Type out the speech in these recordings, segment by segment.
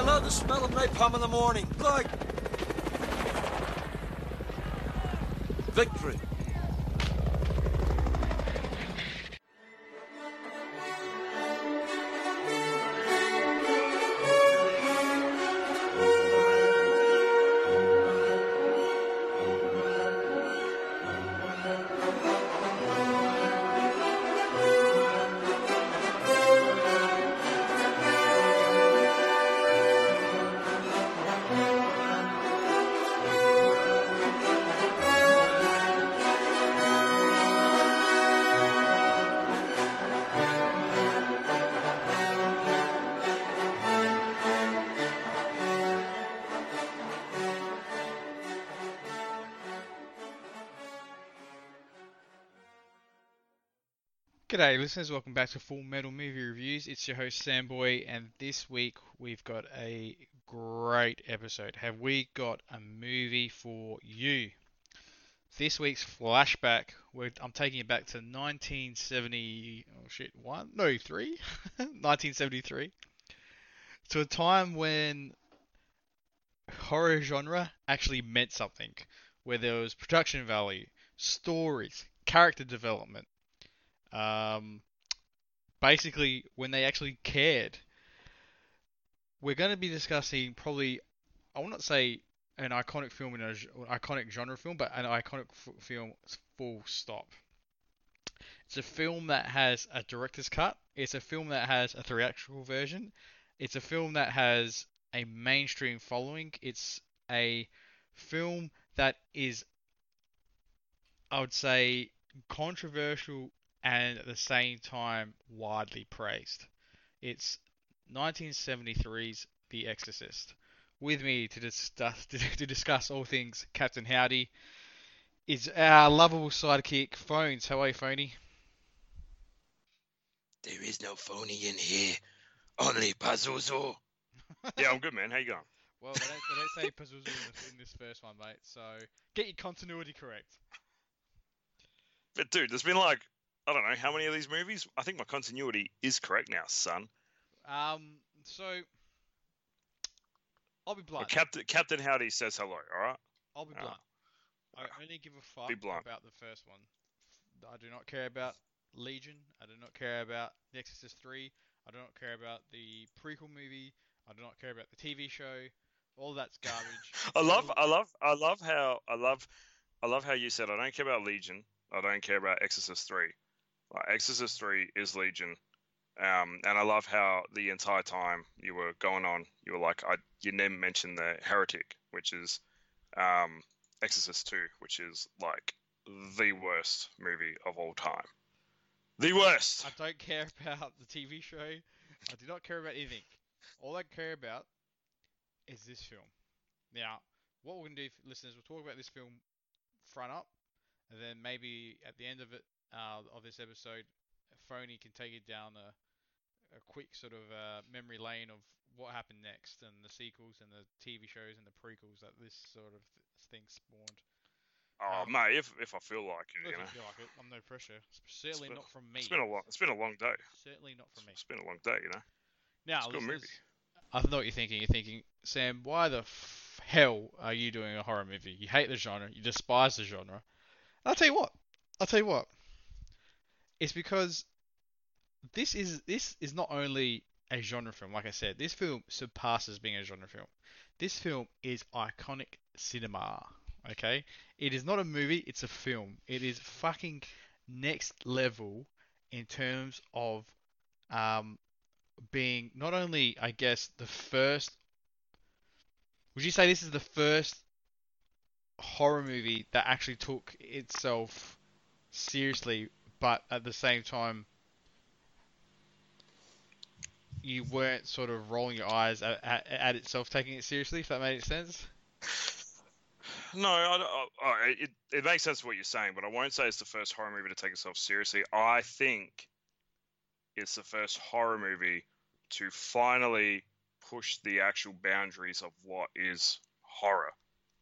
I love the smell of napalm in the morning. Like victory. G'day, listeners. Welcome back to Full Metal Movie Reviews. It's your host Samboy, and this week we've got a great episode. Have we got a movie for you? This week's flashback, I'm taking it back to 1970. Oh shit, one? No, three? 1973. To a time when horror genre actually meant something, where there was production value, stories, character development um, basically, when they actually cared, we're going to be discussing probably, I will not say an iconic film in an iconic genre film, but an iconic f- film full stop. It's a film that has a director's cut. It's a film that has a theatrical version. It's a film that has a mainstream following. It's a film that is, I would say, controversial and at the same time widely praised. It's 1973's The Exorcist. With me to discuss, to discuss all things Captain Howdy is our lovable sidekick, Phones. How are you, Phony? There is no phony in here, only Pazuzu. yeah, I'm good, man. How you going? Well, they don't, they don't say Pazuzu in this, in this first one, mate. So get your continuity correct. But dude, there's been like I don't know how many of these movies. I think my continuity is correct now, son. Um, so I'll be blunt. Captain Captain Howdy says hello. All right. I'll be blunt. I only give a fuck about the first one. I do not care about Legion. I do not care about The Exorcist 3. I do not care about the prequel movie. I do not care about the TV show. All that's garbage. I love, I love, I love how I love, I love how you said I don't care about Legion. I don't care about Exorcist 3. Like Exorcist three is Legion, um, and I love how the entire time you were going on, you were like, I you never mentioned the Heretic, which is um, Exorcist two, which is like the worst movie of all time. The worst. I don't care about the TV show. I do not care about anything. All I care about is this film. Now, what we're going to do, listeners, we'll talk about this film front up, and then maybe at the end of it, uh, of this episode, Phony can take it down a, a quick sort of uh, memory lane of what happened next and the sequels and the TV shows and the prequels that this sort of thing spawned. Oh um, mate, if if I feel like it, you know. feel like it, I'm no pressure. Certainly been, not from me. It's been a long. It's been a long day. Certainly not from me. It's been a long day, you know. Now, it's movie. I know what you're thinking. You're thinking, Sam, why the f- hell are you doing a horror movie? You hate the genre. You despise the genre. I'll tell you what. I'll tell you what. It's because this is this is not only a genre film. Like I said, this film surpasses being a genre film. This film is iconic cinema. Okay, it is not a movie; it's a film. It is fucking next level in terms of um, being not only, I guess, the first. Would you say this is the first horror movie that actually took itself seriously but at the same time, you weren't sort of rolling your eyes at, at, at itself taking it seriously. If that made sense. No, I, I, it it makes sense what you're saying, but I won't say it's the first horror movie to take itself seriously. I think it's the first horror movie to finally push the actual boundaries of what is horror.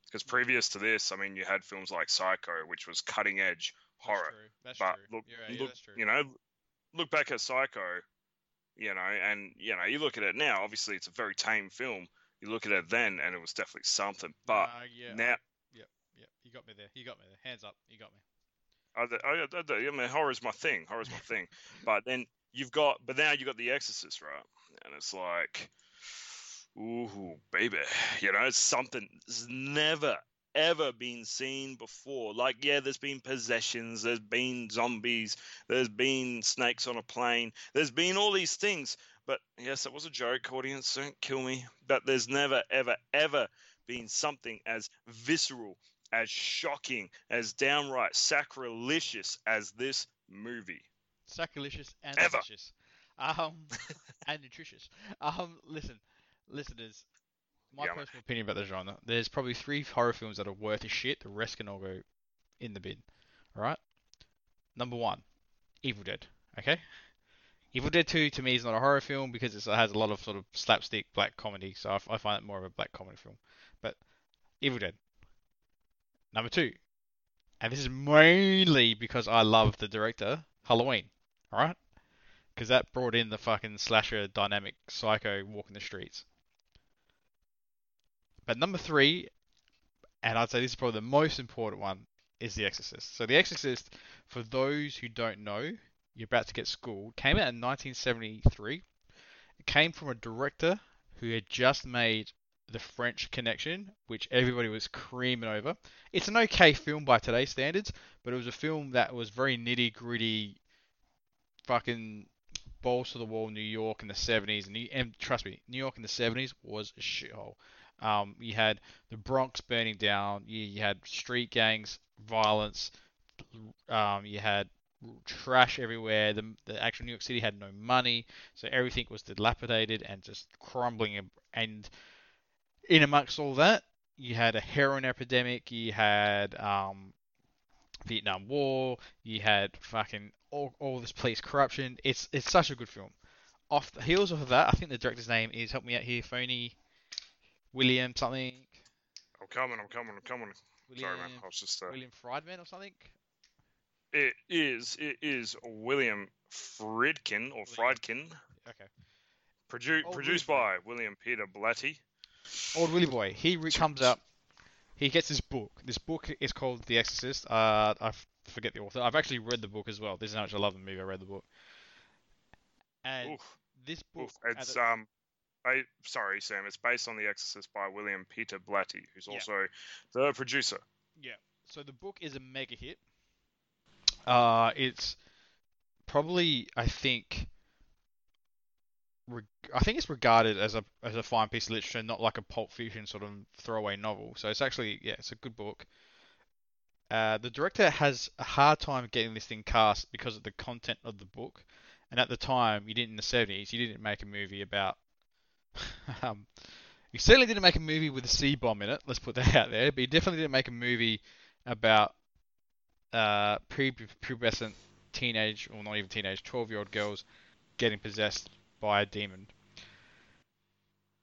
Because previous to this, I mean, you had films like Psycho, which was cutting edge horror. That's true. but true. look, right. look, yeah, you know, look back at Psycho. you know, and you know, you look at it now. Obviously, it's a very tame film. You look at it then, and it was definitely something. But Uh, yeah, now, Yep, yep. You got me there. You got me there. Hands up. You got me. I, I, I, I mean, horror's my thing. Horror's my thing. But then you've got, but now you got The Exorcist, right? And it's like, ooh, baby, you know, it's something that's never ever been seen before. Like, yeah, there's been possessions, there's been zombies, there's been snakes on a plane, there's been all these things. But yes, it was a joke, audience. Don't kill me. But there's never, ever, ever been something as visceral, as shocking, as downright sacrilegious as this movie. Sacrilegious and Ever. delicious. Um, and nutritious. Um, listen, listeners. My Yeah, personal opinion about the genre: there's probably three horror films that are worth a shit. The rest can all go in the bin. All right. Number one, Evil Dead. Okay. Evil Dead 2 to me is not a horror film because it has a lot of sort of slapstick black comedy, so I, f- I find it more of a black comedy film. But Evil Dead. Number two, and this is mainly because I love the director, Halloween. Alright? Because that brought in the fucking slasher dynamic psycho walking the streets. But number three, and I'd say this is probably the most important one, is The Exorcist. So The Exorcist, for those who don't know, you're about to get schooled, came out in 1973. It came from a director who had just made The French Connection, which everybody was creaming over. It's an okay film by today's standards, but it was a film that was very nitty gritty, fucking balls to the wall New York in the 70s. And, and trust me, New York in the 70s was a shithole. Um, you had the Bronx burning down, you, you had street gangs, violence, um, you had trash everywhere. The, the actual New York City had no money, so everything was dilapidated and just crumbling. And, in amongst all that, you had a heroin epidemic, you had um, Vietnam War, you had fucking all, all this police corruption. It's it's such a good film. Off the heels of that, I think the director's name is help me out here, Phony William something. I'm coming, I'm coming, I'm coming. William, Sorry, man. I was just. Uh, William Friedman or something. it is. It is William Friedkin or Friedkin, Okay. produ- produced by William Peter Blatty. Old Willy Boy. He re- comes up. He gets this book. This book is called The Exorcist. Uh, I forget the author. I've actually read the book as well. This is how much I love the movie. I read the book. And Oof, this book. oof. It's um. I, sorry, Sam. It's based on The Exorcist by William Peter Blatty, who's Yeah. also the producer. Yeah. So the book is a mega hit. Uh, it's probably I think. Reg- I think it's regarded as a as a fine piece of literature, not like a Pulp Fiction sort of throwaway novel. So it's actually yeah, it's a good book. Uh, the director has a hard time getting this thing cast because of the content of the book, and at the time, you didn't in the 70s, you didn't make a movie about. um, you certainly didn't make a movie with a C bomb in it. Let's put that out there. But he definitely didn't make a movie about uh, pre-pubescent teenage, or not even teenage, 12-year-old girls getting possessed by a demon.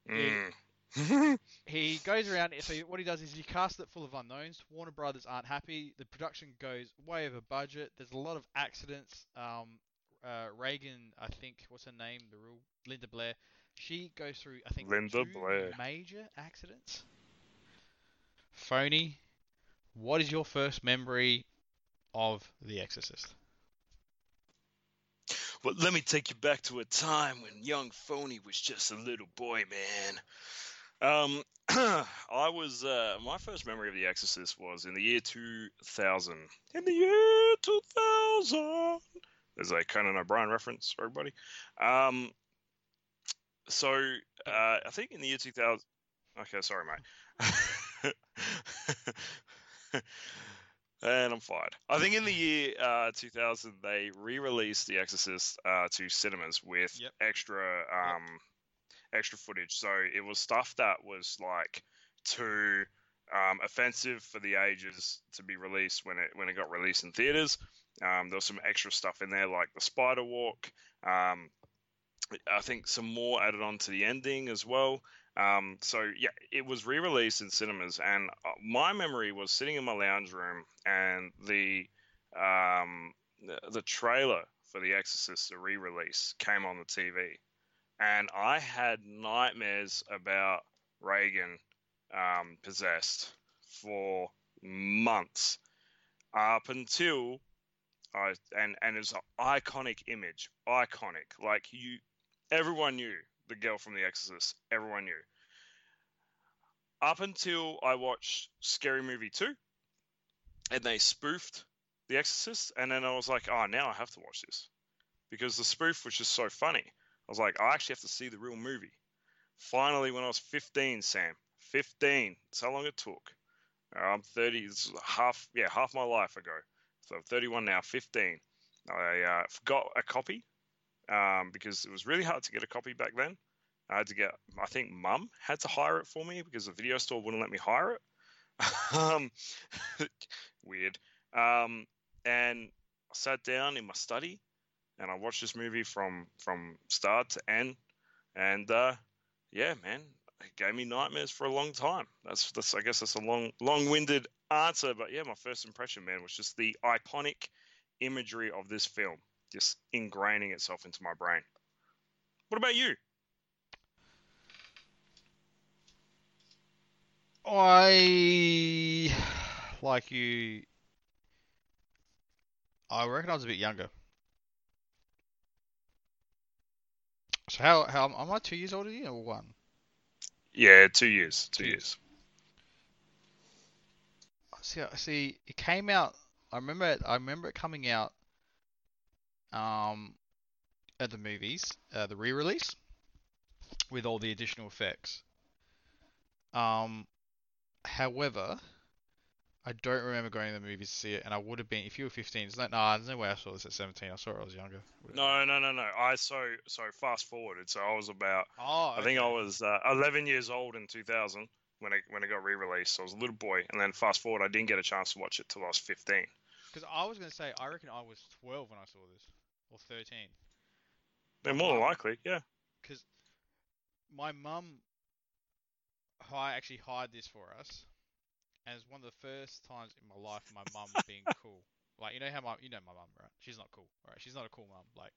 Mm. He goes around. So what he does is he casts it full of unknowns. Warner Brothers aren't happy. The production goes way over budget. There's a lot of accidents. Um, uh, Reagan, I think, what's her name? The real Linda Blair. She goes through, I think, Linda two Blair. major accidents. Phony. What is your first memory of The Exorcist? Well, let me take you back to a time when young Phony was just a little boy, man. Um, I was uh, my first memory of The Exorcist was in the year 2000. In the year 2000, there's a Conan O'Brien reference for everybody. Um, so uh, I think in the year 2000. Okay, sorry, mate. and I'm fired. I think in the year uh, 2000 they re-released The Exorcist uh, to cinemas with Yep. extra um, extra footage. So it was stuff that was like too um, offensive for the ages to be released when it when it got released in theaters. Um, there was some extra stuff in there like the spider walk. Um, I think some more added on to the ending as well. Um, so yeah, it was re-released in cinemas, and uh, my memory was sitting in my lounge room, and the um, the, trailer for The Exorcist, the re-release, came on the TV, and I had nightmares about Reagan um, possessed for months, up until I and and it's an iconic image, iconic. Like you, everyone knew the girl from The Exorcist. Everyone knew. Up until I watched Scary Movie 2, and they spoofed The Exorcist, and then I was like, oh, now I have to watch this because the spoof was just so funny. I was like, I actually have to see the real movie. Finally, when I was 15, Sam, 15, that's how long it took. I'm 30, this is half, yeah, half my life ago. So I'm 31 now, 15. I uh, got a copy um, because it was really hard to get a copy back then. I had to get, I think mum had to hire it for me because the video store wouldn't let me hire it. um, weird. Um, and I sat down in my study and I watched this movie from from start to end. And uh, yeah, man, it gave me nightmares for a long time. That's that's I guess that's a long long-winded answer, but yeah, my first impression, man, was just the iconic imagery of this film just ingraining itself into my brain. What about you? I like you. I reckon I was a bit younger. So how how am I two years older than you or one? Yeah, two years. Two Two years. See, see, it came out. I remember it. I remember it coming out. Um, at the movies, uh, the re-release, with all the additional effects. Um, however, I don't remember going to the movies to see it, and I would have been if you were 15. There's no, nah, there's no way I saw this at 17. I saw it when I was younger. No, no, no, no. I so so fast forwarded. So I was about. Oh, I think I was uh, 11 years old in 2000 when it when it got re-released. So I was a little boy, and then fast forward, I didn't get a chance to watch it till I was 15. Because I was gonna say, I reckon I was 12 when I saw this, or 13. They're more than likely, yeah. because my mum hi actually hired this for us, and it's one of the first times in my life my mum being cool. Like you know how my you know my mum right? She's not cool, right? She's not a cool mum. Like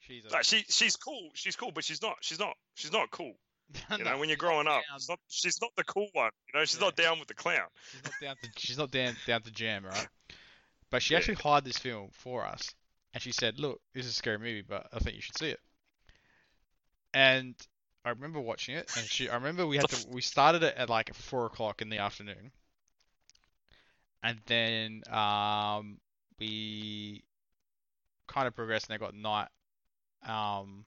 she's a Like she she's cool. She's cool, but she's not she's not she's not cool. You know, when you're growing up, she's not she's not the cool one. You know, she's Yeah. not down with the clown. She's not down to she's not down down to jam, right? But she Yeah. actually hired this film for us, and she said, "Look, this is a scary movie, but I think you should see it." And I remember watching it, and she I remember we had to we started it at like four o'clock in the afternoon, and then um we kind of progressed, and it got night, um,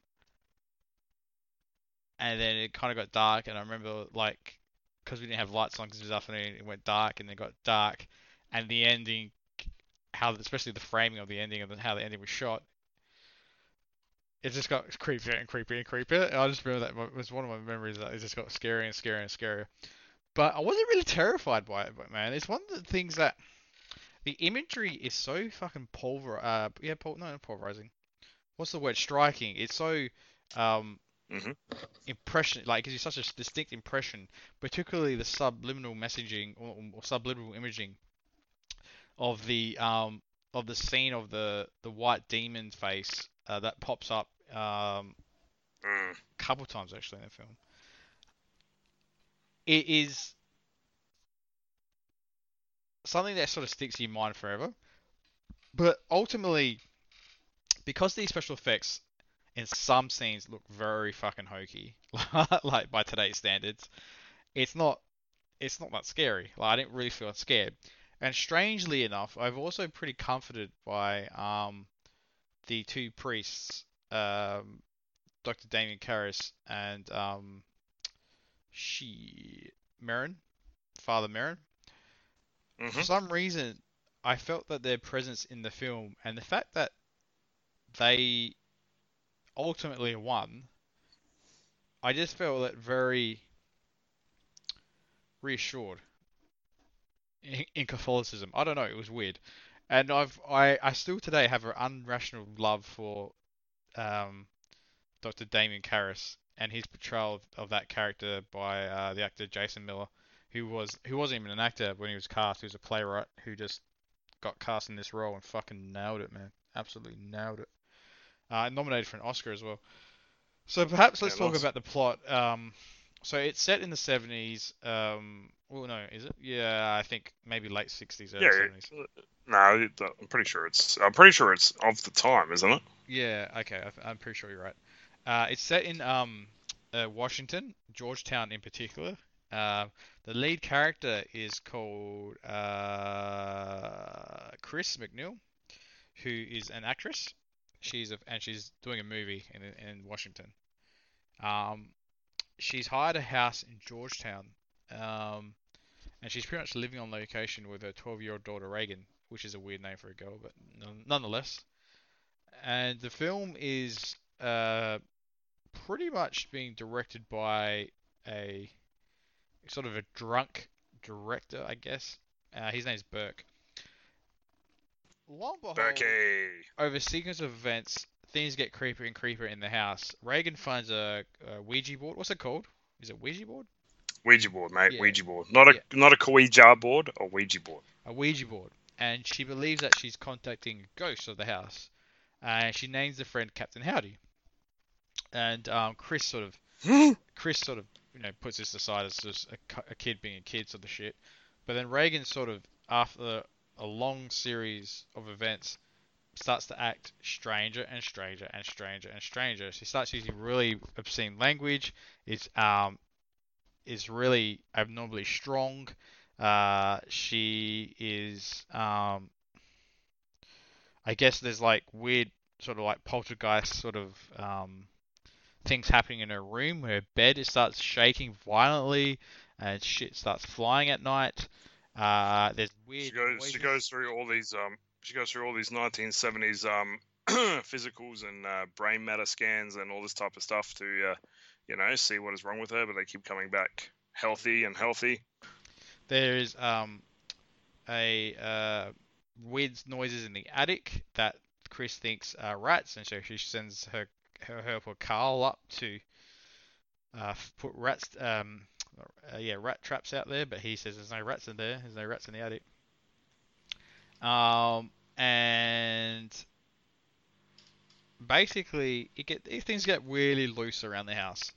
and then it kind of got dark, and I remember like because we didn't have lights on because it was afternoon, it went dark, and then got dark, and the ending, how especially the framing of the ending and then how the ending was shot, it just got creepier and creepier and creepier. And I just remember that it was one of my memories that it just got scarier and scarier and scarier. But I wasn't really terrified by it, but man, it's one of the things that the imagery is so fucking pulver, uh, yeah, pul- no, pulverizing. What's the word? Striking. It's so um Mhm. impression, like, gives you such a distinct impression, particularly the subliminal messaging or, or subliminal imaging of the um of the scene of the the white demon face uh, that pops up um Mm. a couple times actually in the film. It is something that sort of sticks in your mind forever. But ultimately, because these special effects in some scenes look very fucking hokey, like by today's standards, it's not it's not that scary. Like I didn't really feel scared. And strangely enough, I've also been pretty comforted by um the two priests, um, Dr. Damien Karras and um, she Merrin, Father Merrin. For Mhm. some reason, I felt that their presence in the film and the fact that they ultimately won, I just felt that very reassured in, in Catholicism. I don't know, it was weird, and I've I, I still today have an unrational love for um, Dr. Damien Karras and his portrayal of, of that character by uh, the actor Jason Miller, who was who wasn't even an actor when he was cast. He was a playwright who just got cast in this role and fucking nailed it, man. Absolutely nailed it. uh, nominated for an Oscar as well. So perhaps let's Yeah, talk about the plot. Um, so it's set in the 70s. Um, well, no, is it? Yeah, I think maybe late 60s, early Yeah, 70s. no, I'm pretty sure it's. I'm pretty sure it's of the time, isn't it? Yeah, okay, I'm pretty sure you're right. Uh, it's set in um, uh, Washington, Georgetown in particular. Uh, the lead character is called uh, Chris MacNeil, who is an actress. She's a, and she's doing a movie in in Washington. Um, she's hired a house in Georgetown, um, and she's pretty much living on location with her 12-year-old daughter Reagan, which is a weird name for a girl, but none- nonetheless. And the film is uh, pretty much being directed by a sort of a drunk director, I guess. Uh, his name's Burke. Lo and behold, over a sequence of events, things get creepier and creepier in the house. Reagan finds a, a Ouija board. What's it called? Is it Ouija board? Ouija board, mate. Yeah. Ouija board. Not a Yeah. not a Ouija board, a Ouija board. A Ouija board. And she believes that she's contacting ghosts of the house. And she names the friend Captain Howdy. And um, Chris sort of Chris sort of you know puts this aside as just a, a kid being a kid sort of shit. But then Reagan sort of after a long series of events starts to act stranger and stranger and stranger and stranger. She starts using really obscene language. It's um is really abnormally strong. Uh, she is um I guess there's like weird sort of like poltergeist sort of um things happening in her room. Her bed it starts shaking violently, and shit starts flying at night. Uh, there's weird. She goes. She goes through all these. Um. She goes through all these 1970s um physicals and uh, brain matter scans and all this type of stuff to, uh, you know, see what is wrong with her. But they keep coming back healthy and healthy. There is um a uh, weird noises in the attic that Chris thinks are rats, and so she sends her her her helper Carl up to uh, put rats um uh, yeah rat traps out there, but he says there's no rats in there. There's no rats in the attic. Um and basically it get these things get really loose around the house.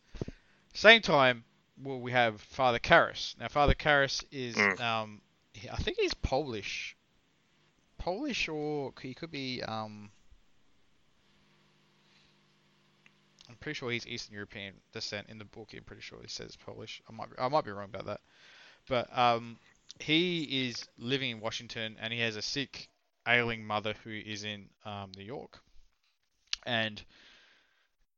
Same time, well, we have Father Karras. Now, Father Karras is, mm. um, I think he's Polish, Polish, or he could be, um, I'm pretty sure he's Eastern European descent. In the book, I'm pretty sure he says Polish. I might, be, I might be wrong about that, but um, he is living in Washington, and he has a sick, ailing mother who is in um, New York, and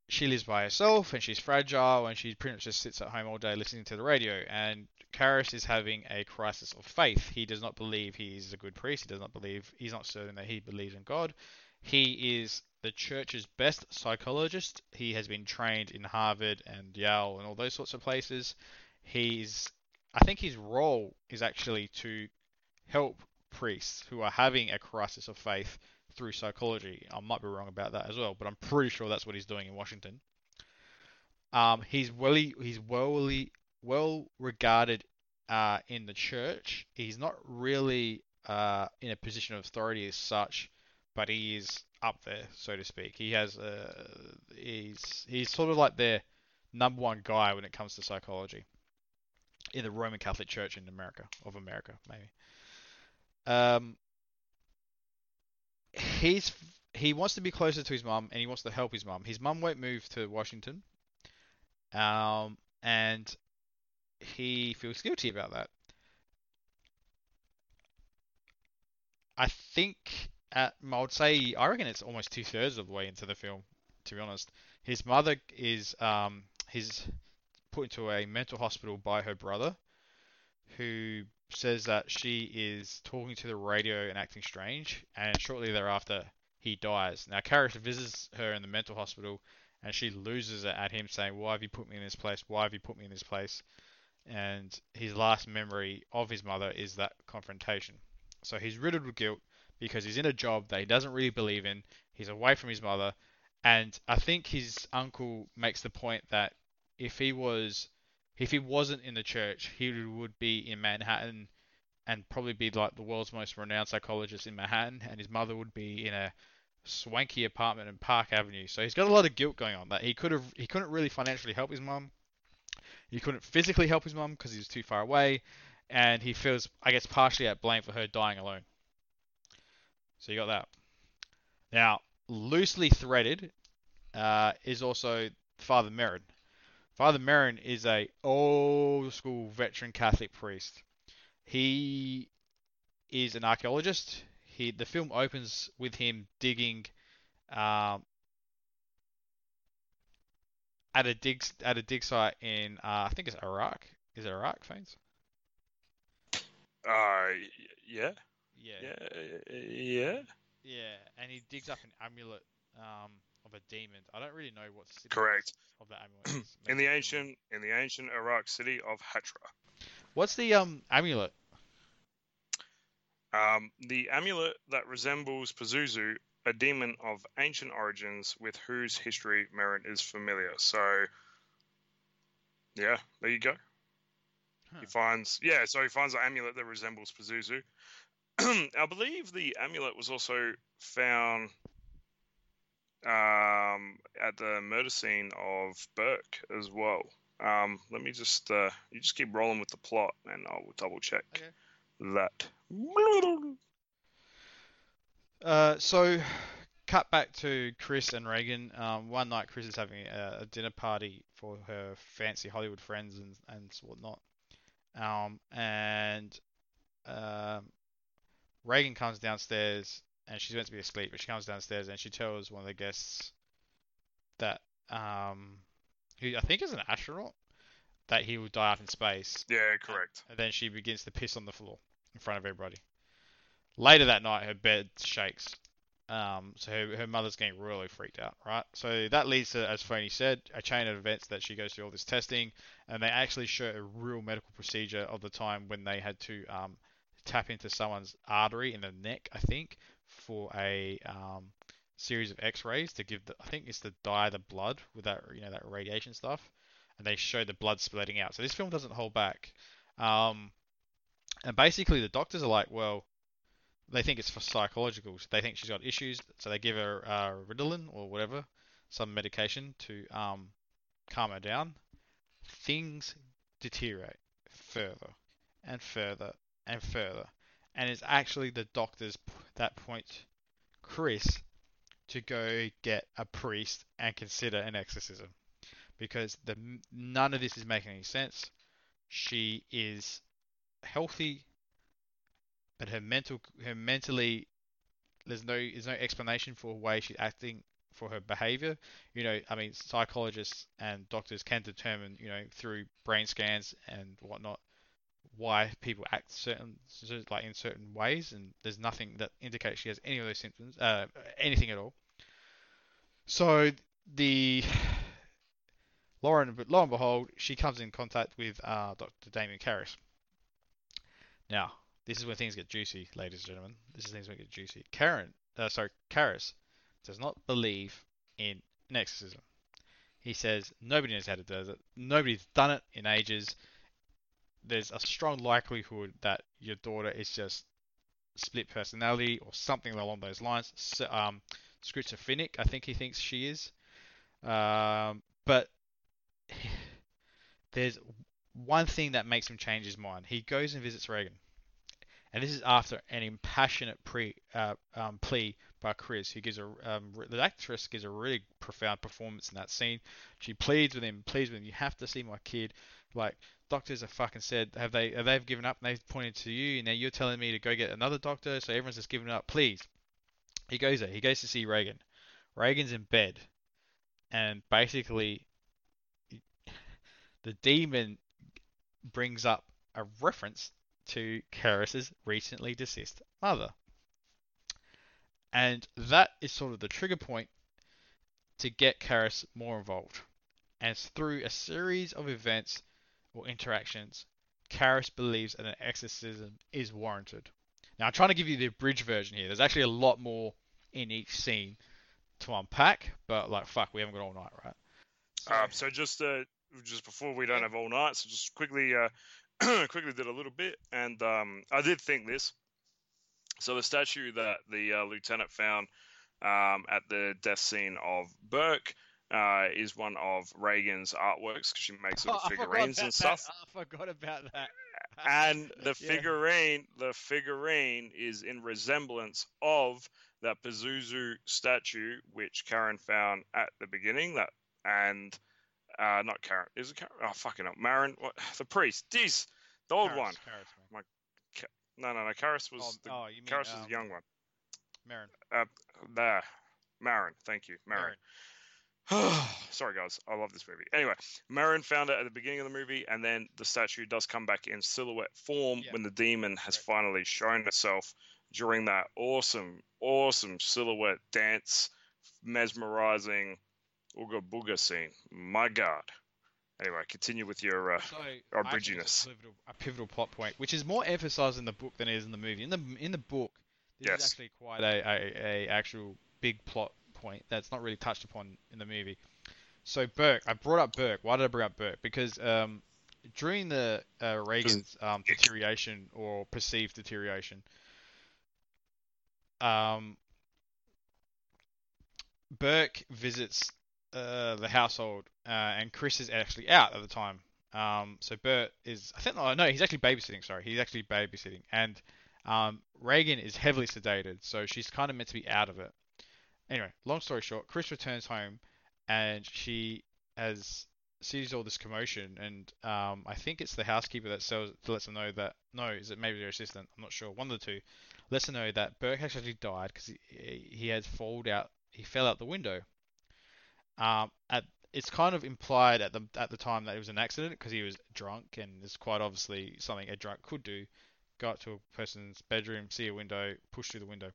she lives by herself and she's fragile and she pretty much just sits at home all day listening to the radio. And Karras is having a crisis of faith. He does not believe he is a good priest. He does not believe, he's not certain that he believes in God. He is the church's best psychologist. He has been trained in Harvard and Yale and all those sorts of places. He's, I think his role is actually to help priests who are having a crisis of faith through psychology. I might be wrong about that as well, but I'm pretty sure that's what he's doing in Washington. Um, he's well, he's well, well regarded uh, in the church. He's not really uh, in a position of authority as such, but he is up there, so to speak. He has uh, he's he's sort of like their number one guy when it comes to psychology in the Roman Catholic Church in America of America, maybe. Um, he's he wants to be closer to his mum and he wants to help his mum. His mum won't move to Washington, um, and he feels guilty about that. I think at I would say I reckon it's almost two thirds of the way into the film. To be honest, his mother is um he's put into a mental hospital by her brother, who says that she is talking to the radio and acting strange, and shortly thereafter he dies. Now Karras visits her in the mental hospital, and she loses it at him saying, "Why have you put me in this place? Why have you put me in this place?" And his last memory of his mother is that confrontation. So he's riddled with guilt because he's in a job that he doesn't really believe in. He's away from his mother, and I think his uncle makes the point that if he was if he wasn't in the church, he would be in Manhattan and probably be like the world's most renowned psychologist in Manhattan, and his mother would be in a swanky apartment in Park Avenue. So he's got a lot of guilt going on that he could have he couldn't really financially help his mum. He couldn't physically help his mum because he was too far away, and he feels I guess partially at blame for her dying alone. So you got that. Now, loosely threaded uh, is also Father Merrin. Father Merrin is a old school veteran Catholic priest. He is an archaeologist. He the film opens with him digging um, at a dig at a dig site in uh, I think it's Iraq. Is it Iraq, Fanes? Uh, yeah, Yeah. yeah, yeah. Yeah, and he digs up an amulet um, of a demon. I don't really know what the Correct. of that amulet is. In the ancient, in the ancient Iraq city of Hatra. What's the um amulet? Um, the amulet that resembles Pazuzu, a demon of ancient origins with whose history Merrin is familiar. So, yeah, there you go. Huh. He finds, yeah, so he finds an amulet that resembles Pazuzu. I believe the amulet was also found um, at the murder scene of Burke as well. Um, let me just, uh, you just keep rolling with the plot and I'll double check Okay. that. Uh, so cut back to Chris and Reagan. Um, one night, Chris is having a, a dinner party for her fancy Hollywood friends and and whatnot. Um, and um, Reagan comes downstairs and she's meant to be asleep, but she comes downstairs and she tells one of the guests that um, who I think is an astronaut that he will die out in space. Yeah, correct. And then she begins to piss on the floor in front of everybody. Later that night, her bed shakes. Um, so her, her mother's getting really freaked out, right? So that leads to, as Phony said, a chain of events that she goes through all this testing, and they actually show a real medical procedure of the time when they had to um, tap into someone's artery in the neck, I think, for a um, series of X-rays to give the, I think it's to dye the blood with that, you know, that radiation stuff, and they show the blood splitting out. So this film doesn't hold back. Um, and basically, the doctors are like, well, they think it's for psychological. So they think she's got issues, so they give her uh, Ritalin or whatever, some medication to um, calm her down. Things deteriorate further and further and further, and it's actually the doctors that point Chris to go get a priest and consider an exorcism because the none of this is making any sense. She is healthy, but her mental her mentally there's no there's no explanation for why she's acting for her behavior. You know, I mean, psychologists and doctors can determine, you know, through brain scans and whatnot, why people act certain like in certain ways, and there's nothing that indicates she has any of those symptoms, uh, anything at all. So the Lauren, but lo and behold, she comes in contact with uh, Dr. Damien Karras. Now, this is where things get juicy, ladies and gentlemen. This is things where get juicy. Karen, uh, sorry, Karras does not believe in an exorcism. He says nobody knows how to do it. Nobody's done it in ages. There's a strong likelihood that your daughter is just split personality or something along those lines. So, um, schizophrenic, I think he thinks she is. Um, but there's one thing that makes him change his mind. He goes and visits Reagan, and this is after an impassionate pre, uh, um, plea by Chris, who gives a um, the actress gives a really profound performance in that scene. She pleads with him, pleads with him, you have to see my kid. Like doctors have fucking said, have they have they given up? And they've pointed to you, and now you're telling me to go get another doctor. So everyone's just giving up. Please. He goes there. He goes to see Reagan. Reagan's in bed, and basically, the demon brings up a reference to Karras's recently deceased mother. And that is sort of the trigger point to get Karras more involved. And it's through a series of events or interactions, Karras believes that an exorcism is warranted. Now, I'm trying to give you the abridged version here. There's actually a lot more in each scene to unpack, but like, fuck, we haven't got all night, right? So, Um, so just uh, just before we don't have all night, so just quickly uh, quickly did a little bit, and um, I did think this. So the statue that the uh, lieutenant found um, at the death scene of Burke uh, is one of Reagan's artworks because she makes little Oh, figurines about and stuff. that. I forgot about that. and the Yeah. figurine, the figurine is in resemblance of that Pazuzu statue, which Karen found at the beginning. That and uh, not Karen. Is it Karen? Oh, fucking up. Merrin, what? The priest. This, the old Karras, one. Karras, man. No, no, no. Karras was Oh, the. oh, you mean Karras was um, the young one. Merrin. There, Merrin. Thank you, Merrin. Sorry, guys. I love this movie. Anyway, Merrin found it at the beginning of the movie, and then the statue does come back in silhouette form Yeah. when the demon has Right. finally shown itself during that awesome, awesome silhouette dance, mesmerizing Ooga Booga scene. My God. Anyway, continue with your. Uh, So or I think it's bridginess. a pivotal, a pivotal plot point, which is more emphasized in the book than it is in the movie. In the in the book, this Yes. is actually quite a, a, a actual big plot point that's not really touched upon in the movie. So Burke, I brought up Burke. Why did I bring up Burke? Because um, during the uh, Reagan's um, deterioration or perceived deterioration, um, Burke visits uh, the household, uh, and Chris is actually out at the time. Um, so Bert is, I think, oh, no, he's actually babysitting. Sorry, he's actually babysitting, and um, Reagan is heavily sedated, so she's kind of meant to be out of it. Anyway, long story short, Chris returns home, and she has sees all this commotion, and um, I think it's the housekeeper that sells, lets them know that no, is it maybe their assistant? I'm not sure. One of the two lets her know that Burke actually died because he he had fallen out, he fell out the window. Um, at it's kind of implied at the at the time that it was an accident because he was drunk, and it's quite obviously something a drunk could do. Go up to a person's bedroom, see a window, push through the window.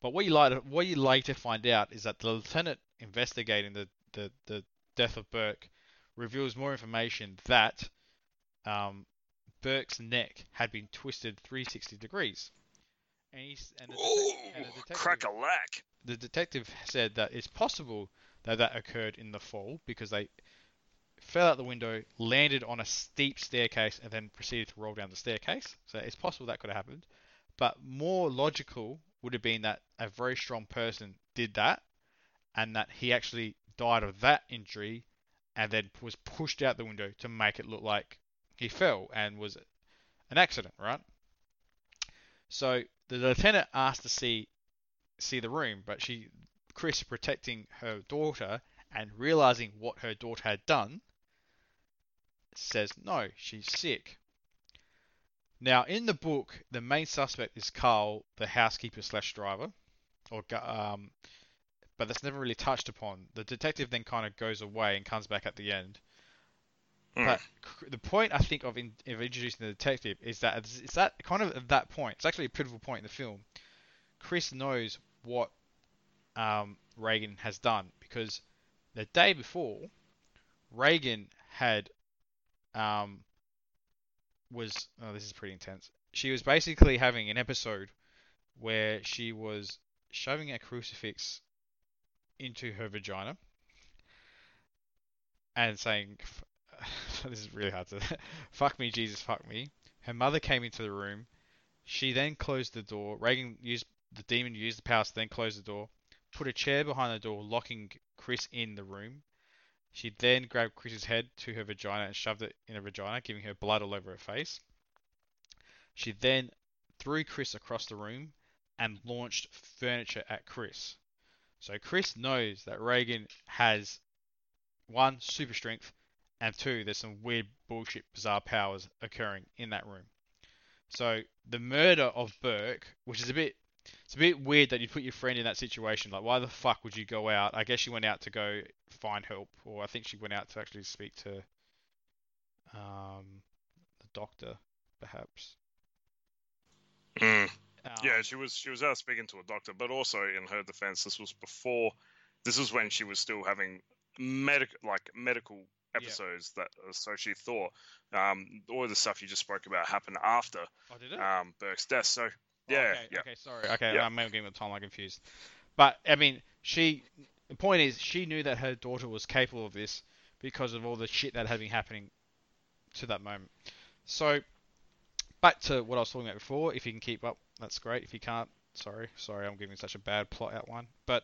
But what you like what you later find out is that the lieutenant investigating the, the, the death of Burke reveals more information that um, Burke's neck had been twisted 360 degrees. And, he's, and, the, Ooh, and the detective, crack a lack. the detective said that it's possible that that occurred in the fall because they fell out the window, landed on a steep staircase, and then proceeded to roll down the staircase. So it's possible that could have happened. But more logical would have been that a very strong person did that, and that he actually died of that injury, and then was pushed out the window to make it look like he fell and was an accident, right? So the lieutenant asked to see see the room, but she Chris protecting her daughter and realizing what her daughter had done says no, she's sick. Now in the book, the main suspect is Carl, the housekeeper slash driver, or um, but that's never really touched upon. The detective then kind of goes away and comes back at the end. Hmm. But the point I think of, in, of introducing the detective is that it's, it's that kind of at that point. It's actually a pivotal point in the film. Chris knows what um, Reagan has done because the day before, Reagan had um, was oh this is pretty intense. She was basically having an episode where she was shoving a crucifix into her vagina and saying this is really hard to fuck me Jesus fuck me. Her mother came into the room. She then closed the door. Reagan used the demon used the powers to then close the door, put a chair behind the door, locking Chris in the room. She then grabbed Chris's head to her vagina and shoved it in her vagina, giving her blood all over her face. She then threw Chris across the room and launched furniture at Chris. So Chris knows that Reagan has one super strength and two there's some weird bullshit bizarre powers occurring in that room. So the murder of Burke, which is a bit it's a bit weird that you put your friend in that situation. Like, why the fuck would you go out? I guess she went out to go find help, or I think she went out to actually speak to um, the doctor, perhaps. Mm. Um, Yeah, she was she was out speaking to a doctor, but also in her defense, this was before. This is when she was still having medical like medical Yeah. episodes that uh, so she thought. Um, all the stuff you just spoke about happened after Oh, um, Burke's death. So yeah, okay, yeah. Okay, sorry. Okay, Yeah. I'm getting the timeline confused. But I mean, she. The point is, she knew that her daughter was capable of this because of all the shit that had been happening to that moment. So, back to what I was talking about before. If you can keep up, that's great. If you can't, Sorry, sorry, I'm giving such a bad plot outline. But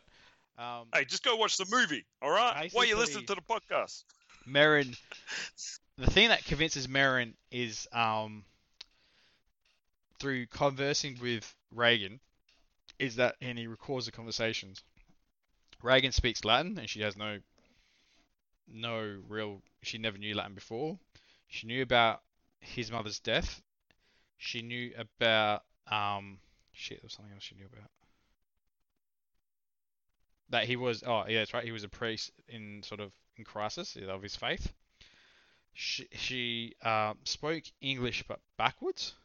um, Hey, just go watch the movie, all right? While you're listening to the podcast. Merrin, the thing that convinces Merrin is um, through conversing with Regan, is that and he records the conversations. Regan speaks Latin, and she has no no real. She never knew Latin before. She knew about his mother's death. She knew about um shit. There was something else she knew about. That he was. Oh yeah, that's right. He was a priest in sort of in crisis of his faith. She she um, spoke English but backwards.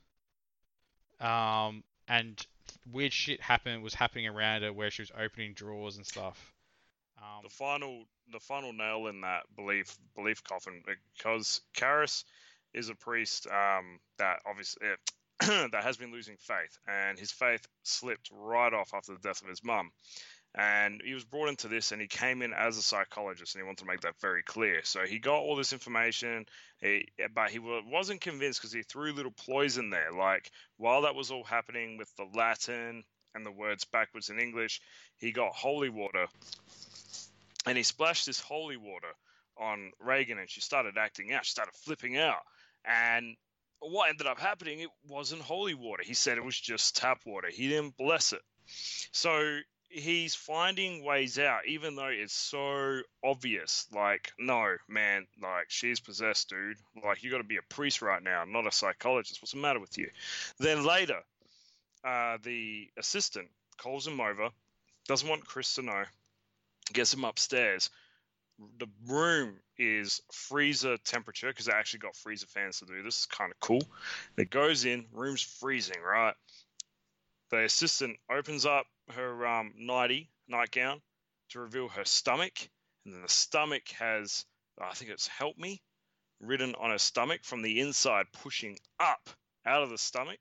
Um, and weird shit happened was happening around her where she was opening drawers and stuff. Um, the final the final nail in that belief belief coffin because Karras is a priest um, that obviously that has been losing faith and his faith slipped right off after the death of his mum and he was brought into this and he came in as a psychologist and he wanted to make that very clear so he got all this information he, but he wasn't convinced because he threw little ploys in there like while that was all happening with the latin and the words backwards in english he got holy water and he splashed this holy water on Regan, and she started acting out. She started flipping out, and what ended up happening? It wasn't holy water. He said it was just tap water. He didn't bless it. So he's finding ways out, even though it's so obvious. Like, no, man, like she's possessed, dude. Like, you got to be a priest right now, not a psychologist. What's the matter with you? Then later, uh, the assistant calls him over, doesn't want Chris to know gets him upstairs. The room is freezer temperature because they actually got freezer fans to do this. It's kind of cool. It goes in, room's freezing, right? The assistant opens up her um, nighty nightgown to reveal her stomach, and then the stomach has, I think it's "Help Me" written on her stomach from the inside, pushing up out of the stomach,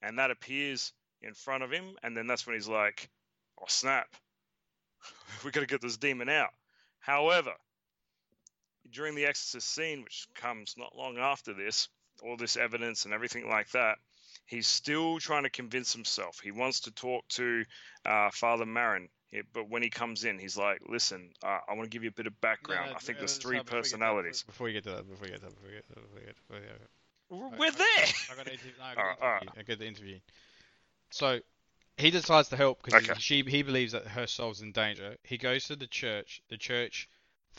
and that appears in front of him, and then that's when he's like, "Oh snap!" we got to get this demon out. However, during the Exorcist scene, which comes not long after this, all this evidence and everything like that, he's still trying to convince himself. He wants to talk to uh, Father Merrin, yeah, but when he comes in, he's like, "Listen, uh, I want to give you a bit of background. no, I think no, there's no, three no, before we get to that, personalities." Before you get to that, before you get to that, before you get to that, before you get to that, before you get to that. We're I- we're I- there. I got the interview. No, I Alright, got the alright. interview. I got the interview. So he decides to help because Okay. she he believes that her soul's in danger. He goes to the church. The church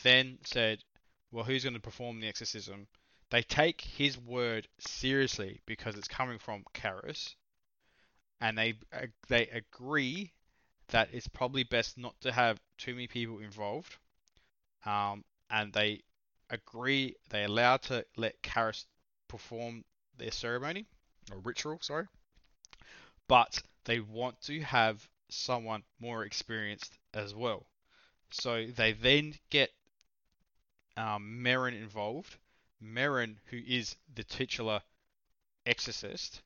then said, "Well, who's going to perform the exorcism?" They take his word seriously because it's coming from Karras, and they they agree that it's probably best not to have too many people involved. Um, and they agree they allow to let Karras perform their ceremony or ritual, sorry. But they want to have someone more experienced as well. So they then get um, Merrin involved. Merrin, who is the titular exorcist,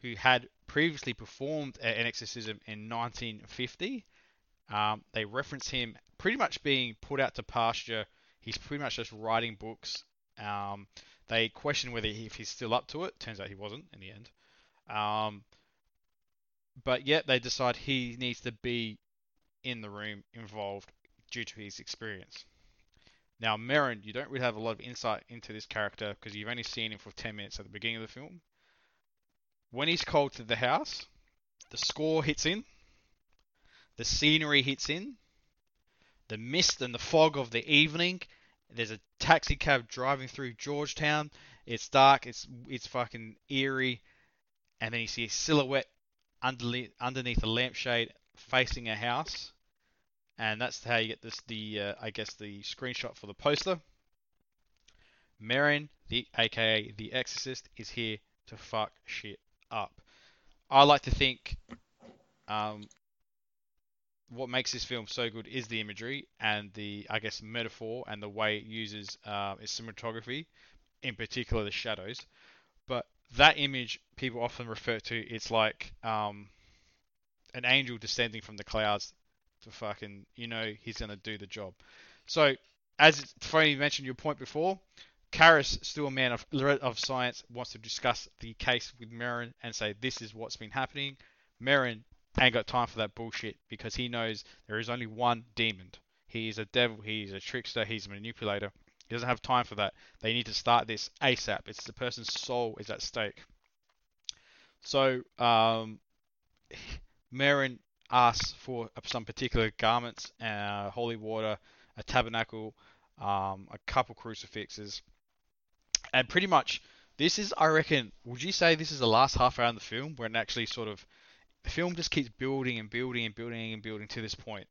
who had previously performed an exorcism in 1950. Um, they reference him pretty much being put out to pasture. He's pretty much just writing books. Um, they question whether he, if he's still up to it. Turns out he wasn't in the end. Um, but yet they decide he needs to be in the room involved due to his experience. Now, Merrin, you don't really have a lot of insight into this character because you've only seen him for 10 minutes at the beginning of the film. When he's called to the house, the score hits in, the scenery hits in, the mist and the fog of the evening. There's a taxi cab driving through Georgetown. It's dark. It's it's fucking eerie, and then you see a silhouette underneath underneath a lampshade facing a house, and that's how you get this the uh, I guess the screenshot for the poster. Merrin, the aka the Exorcist, is here to fuck shit up. I like to think um, what makes this film so good is the imagery and the I guess metaphor and the way it uses uh, its cinematography, in particular the shadows. But that image people often refer to it's like um, an angel descending from the clouds fucking you know he's gonna do the job. So as you mentioned your point before, Karras, still a man of of science, wants to discuss the case with Merrin and say this is what's been happening. Merrin ain't got time for that bullshit because he knows there is only one demon. He is a devil. He's a trickster. He's a manipulator. He doesn't have time for that. They need to start this ASAP. It's the person's soul is at stake. So, um, Merrin asks for some particular garments, uh, holy water, a tabernacle, um, a couple crucifixes, and pretty much this is, I reckon, would you say this is the last half hour in the film where it actually sort of the film just keeps building and building and building and building to this point?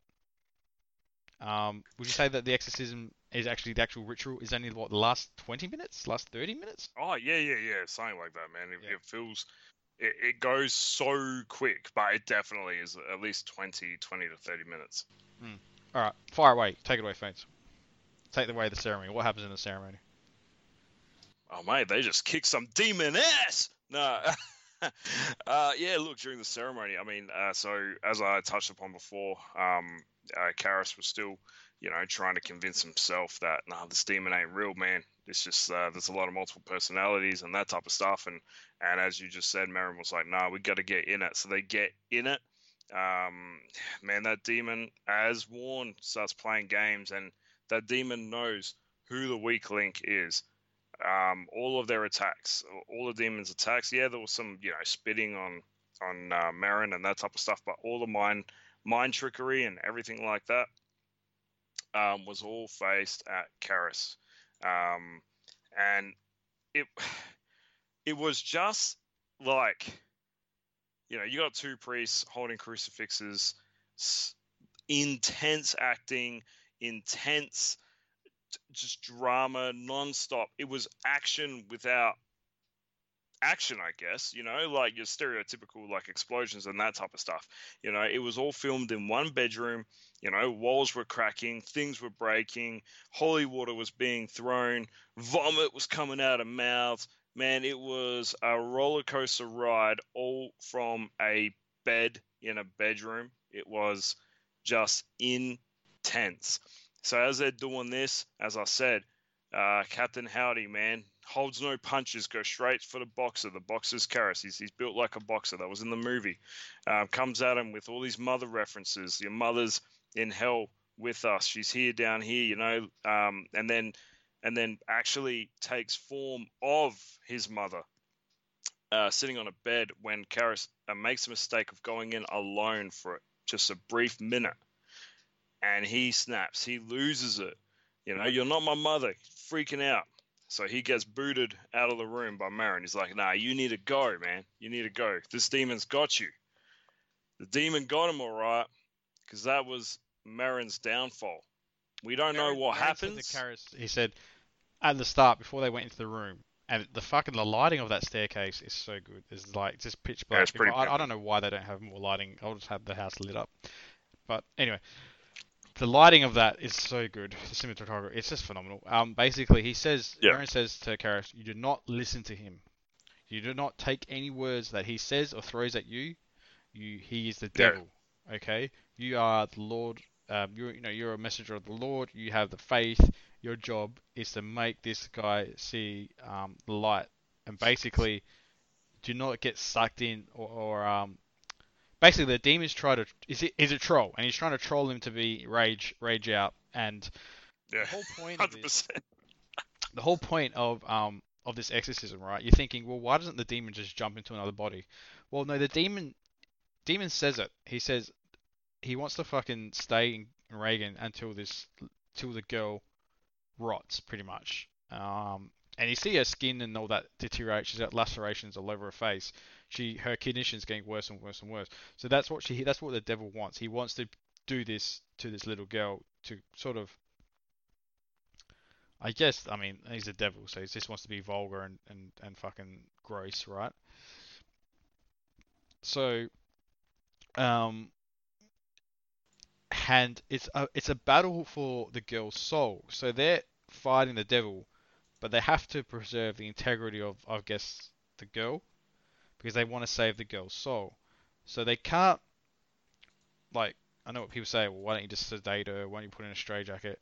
Um, would you say that the exorcism is actually the actual ritual is only what the last 20 minutes, last 30 minutes? Oh yeah, yeah, yeah, something like that, man. It, Yeah. it feels, it, it goes so quick, but it definitely is at least 20, 20 to 30 minutes. All right, fire away. Take it away, Fates. Take away the ceremony. What happens in the ceremony? Oh mate, they just kick some demon ass. No. uh, yeah, look, during the ceremony, I mean, uh, so as I touched upon before, um, uh, Karras was still, you know, trying to convince himself that, nah, this demon ain't real, man. It's just, uh, there's a lot of multiple personalities and that type of stuff. And, and as you just said, Merrin was like, nah, we got to get in it. So they get in it. Um, man, that demon, as warned, starts playing games, and that demon knows who the weak link is um, all of their attacks, all the demons' attacks. Yeah, there was some, you know, spitting on on uh, Merrin and that type of stuff, but all the mind mind trickery and everything like that um, was all faced at Karras, um, and it it was just like, you know, you got two priests holding crucifixes, intense acting, intense just drama non-stop. It was action without action i guess you know like your stereotypical like explosions and that type of stuff. You know it was all filmed in one bedroom you know walls were cracking things were breaking holy water was being thrown vomit was coming out of mouths. Man it was a roller coaster ride all from a bed in a bedroom. It was just intense. So as they're doing this, as I said, uh, Captain Howdy, man, holds no punches, goes straight for the boxer. The boxer's Karras. He's, he's built like a boxer. That was in the movie. Um, comes at him with all these mother references. Your mother's in hell with us. She's here down here, you know. Um, and then and then actually takes form of his mother. Uh, sitting on a bed when Karras uh, makes a mistake of going in alone for just a brief minute and he snaps. He loses it. You know, you're not my mother. Freaking out. So he gets booted out of the room by Merrin. He's like, nah, you need to go, man. You need to go. This demon's got you. The demon got him all right, because that was Merrin's downfall. We don't know Merrin- what said to happens. Karras- he said at the start before they went into the room, and the fucking the lighting of that staircase is so good. It's like just pitch Yeah, black. it's pretty I, I don't know why they don't have more lighting. I'll just have the house lit up. But anyway, the lighting of that is so good. The cinematography, it's just phenomenal. Um, basically, he says, Yeah. Aaron says to Karras, you do not listen to him. You do not take any words that he says or throws at you. You, he is the Yeah. devil. Okay, you are the Lord. Um, you're, you know, you're a messenger of the Lord. You have the faith. Your job is to make this guy see um, the light, and basically, do not get sucked in or, or um, basically the demons try to is it is a troll? And he's trying to troll him to be rage rage out. And Yeah, the whole point of this whole point of um of this exorcism right? You're thinking well why doesn't the demon just jump into another body? Well no the demon demon says it. He says he wants to fucking stay in Regan until this till the girl rots pretty much. Um and you see her skin and all that deteriorate. She's got lacerations all over her face. She her condition's getting worse and worse and worse. So that's what she that's what the devil wants. He wants to do this to this little girl to sort of I guess I mean he's a devil, so he just wants to be vulgar and, and, and fucking gross, right? So um and it's a it's a battle for the girl's soul. So they're fighting the devil, but they have to preserve the integrity of I guess the girl because they want to save the girl's soul. So they can't like I know what people say. Well, why don't you just sedate her? Why don't you put in a straitjacket?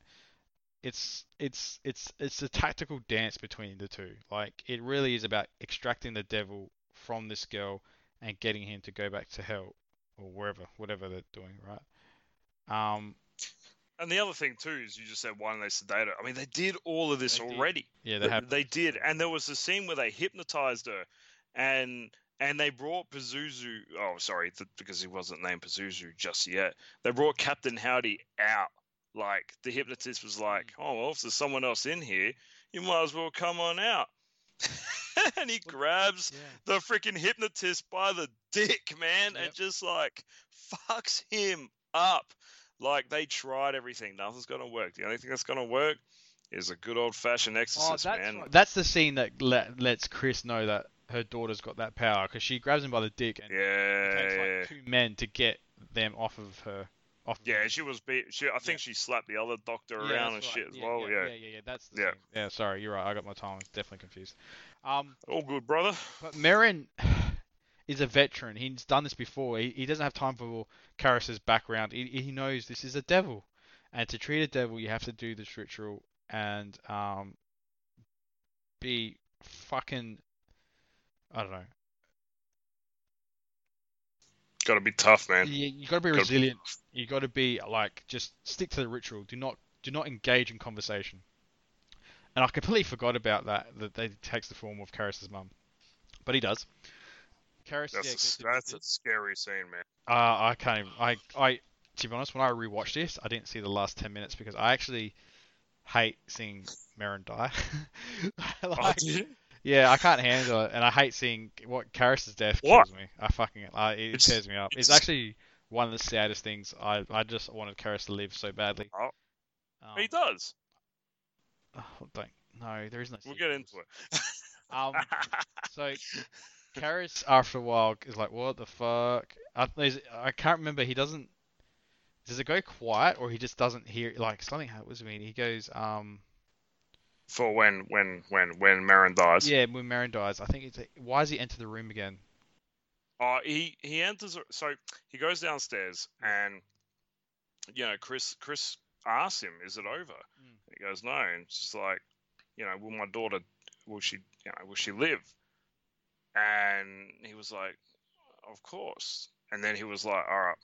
It's it's it's it's a tactical dance between the two. Like it really is about extracting the devil from this girl and getting him to go back to hell or wherever, whatever they're doing, right? Um, And the other thing too is you just said why don't they sedate her? I mean, they did all of this did. already. yeah, they have. They did, and there was a scene where they hypnotized her, and and they brought Pazuzu. Oh, sorry, th- because he wasn't named Pazuzu just yet. They brought Captain Howdy out. Like the hypnotist was like, Hmm. "Oh, well, if there's someone else in here, you might as well come on out." and he grabs Yeah. the freaking hypnotist by the dick, man, Yep. and just like fucks him up. Like they tried everything, nothing's gonna work. The only thing that's gonna work is a good old fashioned Oh, exorcist, that's man. right. that's the scene that let, lets Chris know that her daughter's got that power because she grabs him by the dick and Yeah, it takes yeah, like two men to get them off of her. Off yeah. She was beat. She, I think she slapped the other doctor Yeah, around and that's shit right. as well. yeah, Yeah, yeah, yeah, yeah. That's the Yeah. scene. Yeah, sorry, you're right. I got my time definitely confused. Um, all good, brother. But Merrin is a veteran. He's done this before. He, he doesn't have time for Karras's background. He, he knows this is a devil, and to treat a devil, you have to do this ritual and um, be fucking. I don't know. Got to be tough, man. You, you got to be Gotta- resilient. You got to be like just stick to the ritual. Do not do not engage in conversation. And I completely forgot about that. That they takes the form of Karras's mum, but he does. Karras, yeah, That's gets a, that's a scary scene, man. Uh, I can't even. I, I, to be honest, when I rewatched this, I didn't see the last ten minutes because I actually hate seeing Merrin die. Oh, like, you? Yeah, I can't handle it, and I hate seeing what Karras's death What? kills me. I fucking, I, it It's- tears me up. It's, it's- actually one of the saddest things. I, I just wanted Karras to live so badly. Oh, Um, he does. oh, don't. No, there is no. We'll get into it. Um, so Karras after a while is like, what the fuck? I, I can't remember. He doesn't. Does it go quiet or he just doesn't hear? Like something happens to me. He goes, um, For when when when when Merrin dies. yeah, when Merrin dies. I think it's. Why does he enter the room again? Oh, he he enters. So he goes downstairs, and you know, Chris Chris asks him, "Is it over?" Mm. He goes, "No." And it's just like, you know, will my daughter, will she, you know, will she live? And he was like, "Of course." And then he was like, "All right,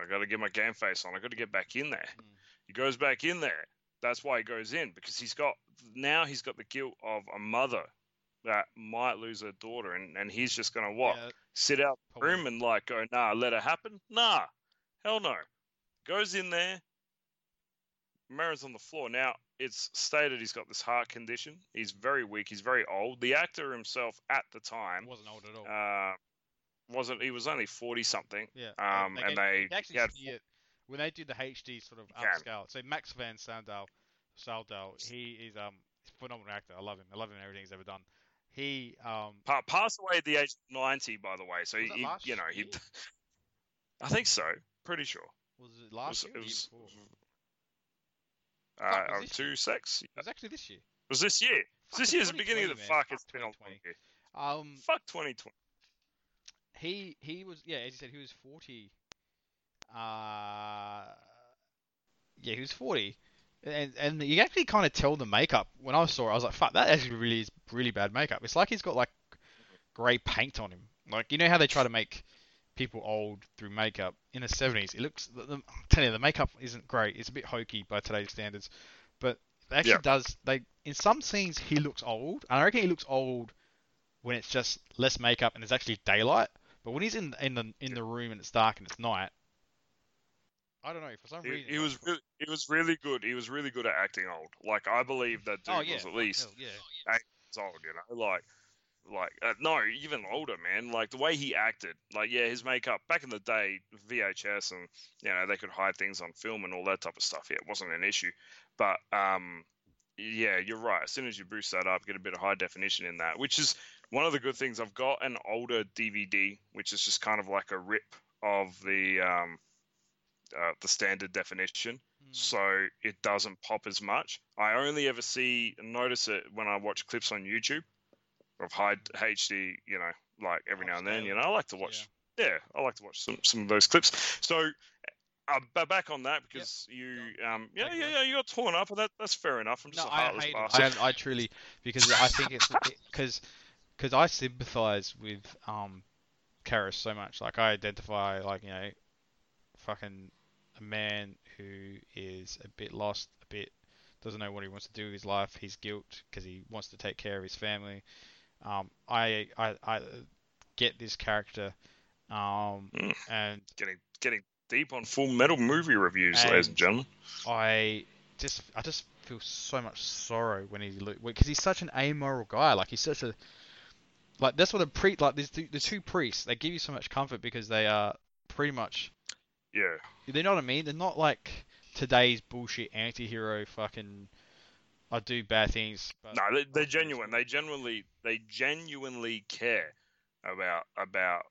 I got to get my game face on. I got to get back in there." Mm. He goes back in there. That's why he goes in because he's got now he's got the guilt of a mother that might lose her daughter, and and he's just gonna what Yeah, sit out the probably. room and like go, nah, let it happen? Nah, hell no. Goes in there. Merrin's on the floor. Now, it's stated he's got this heart condition. He's very weak. He's very old. The actor himself at the time wasn't old at all. uh, wasn't, he was only 40 something. yeah. Um, they, and gave- they, you actually he had when they do the HD sort of upscale. So Max Van Sandow, Saldal, he is um phenomenal actor. I love him. I love him in everything he's ever done. He um pa- passed away at the age of 90, by the way. So, he, he- you know, he. I think so. Pretty sure. was it last it year was, year it was, uh, was oh, two sex. It was actually this year. It Was this year? Fuck, this it's year's the beginning of the man. fuck. It's been a long 2020. year. Um, Fuck 2020. he he was yeah, as you said, he was forty. Uh, yeah, he was forty, and and you actually kind of tell the makeup. When I saw it, I was like, fuck, that actually really is really bad makeup. It's like he's got like grey paint on him. Like you know how they try to make people old through makeup in the seventies. It looks, the, the, I'm telling you, the makeup isn't great. It's a bit hokey by today's standards, but it actually Yeah. does. They in some scenes he looks old, and I reckon he looks old when it's just less makeup and there's actually daylight. But when he's in in the in the room and it's dark and it's night, I don't know for some He, reason. he was really, he was really good. He was really good at acting old. Like I believe that dude oh yeah, was at least hell, yeah. years old. You know, like like uh, no, even older, man. Like the way he acted. Like yeah, his makeup back in the day, VHS, and you know they could hide things on film and all that type of stuff. Yeah, it wasn't an issue. But um, yeah, you're right. As soon as you boost that up, get a bit of high definition in that, which is one of the good things. I've got an older DVD, which is just kind of like a rip of the um, uh, the standard definition Mm. so it doesn't pop as much. I only ever see notice it when I watch clips on YouTube of high HD, you know, like every now and then. You know, I like to watch. Yeah, I like to watch some some of those clips. So. Uh, back on that because you, um, yeah, yeah, yeah, you got torn up, and that that's fair enough. I'm just No, a I heartless hate bastard. I, I truly because I think it's because because I sympathise with um Karras so much. Like I identify like you know, fucking a man who is a bit lost, a bit doesn't know what he wants to do with his life. His guilt because he wants to take care of his family. Um, I, I I get this character, um, Mm. and Getting getting deep on Full Metal movie reviews, And- ladies and gentlemen. I just I just feel so much sorrow when he because he's such an amoral guy. Like he's such a like that's what a pre like the two priests they give you so much comfort because they are pretty much Yeah. they know what I mean. They're not like today's bullshit anti-hero fucking I do bad things. But No, they, they're genuine. They genuinely they genuinely care about about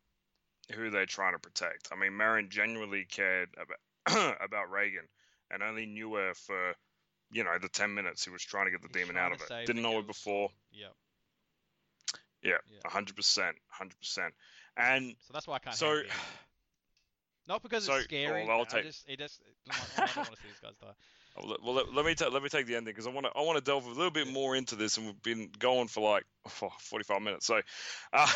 who they're trying to protect. I mean, Merrin genuinely cared about about Regan and only knew her for you know the ten minutes he was trying to get the He's demon out of it. Didn't know her before. soul. Yeah. Hundred percent, hundred percent. And So that's why I can't. so. Not because so- it's scary. well, I'll I just it just oh, I don't want to see these guys die. Oh, Well, let, let me ta- let me take the ending because I want to I want to delve a little bit more into this, and we've been going for like oh, 45 minutes. So, uh,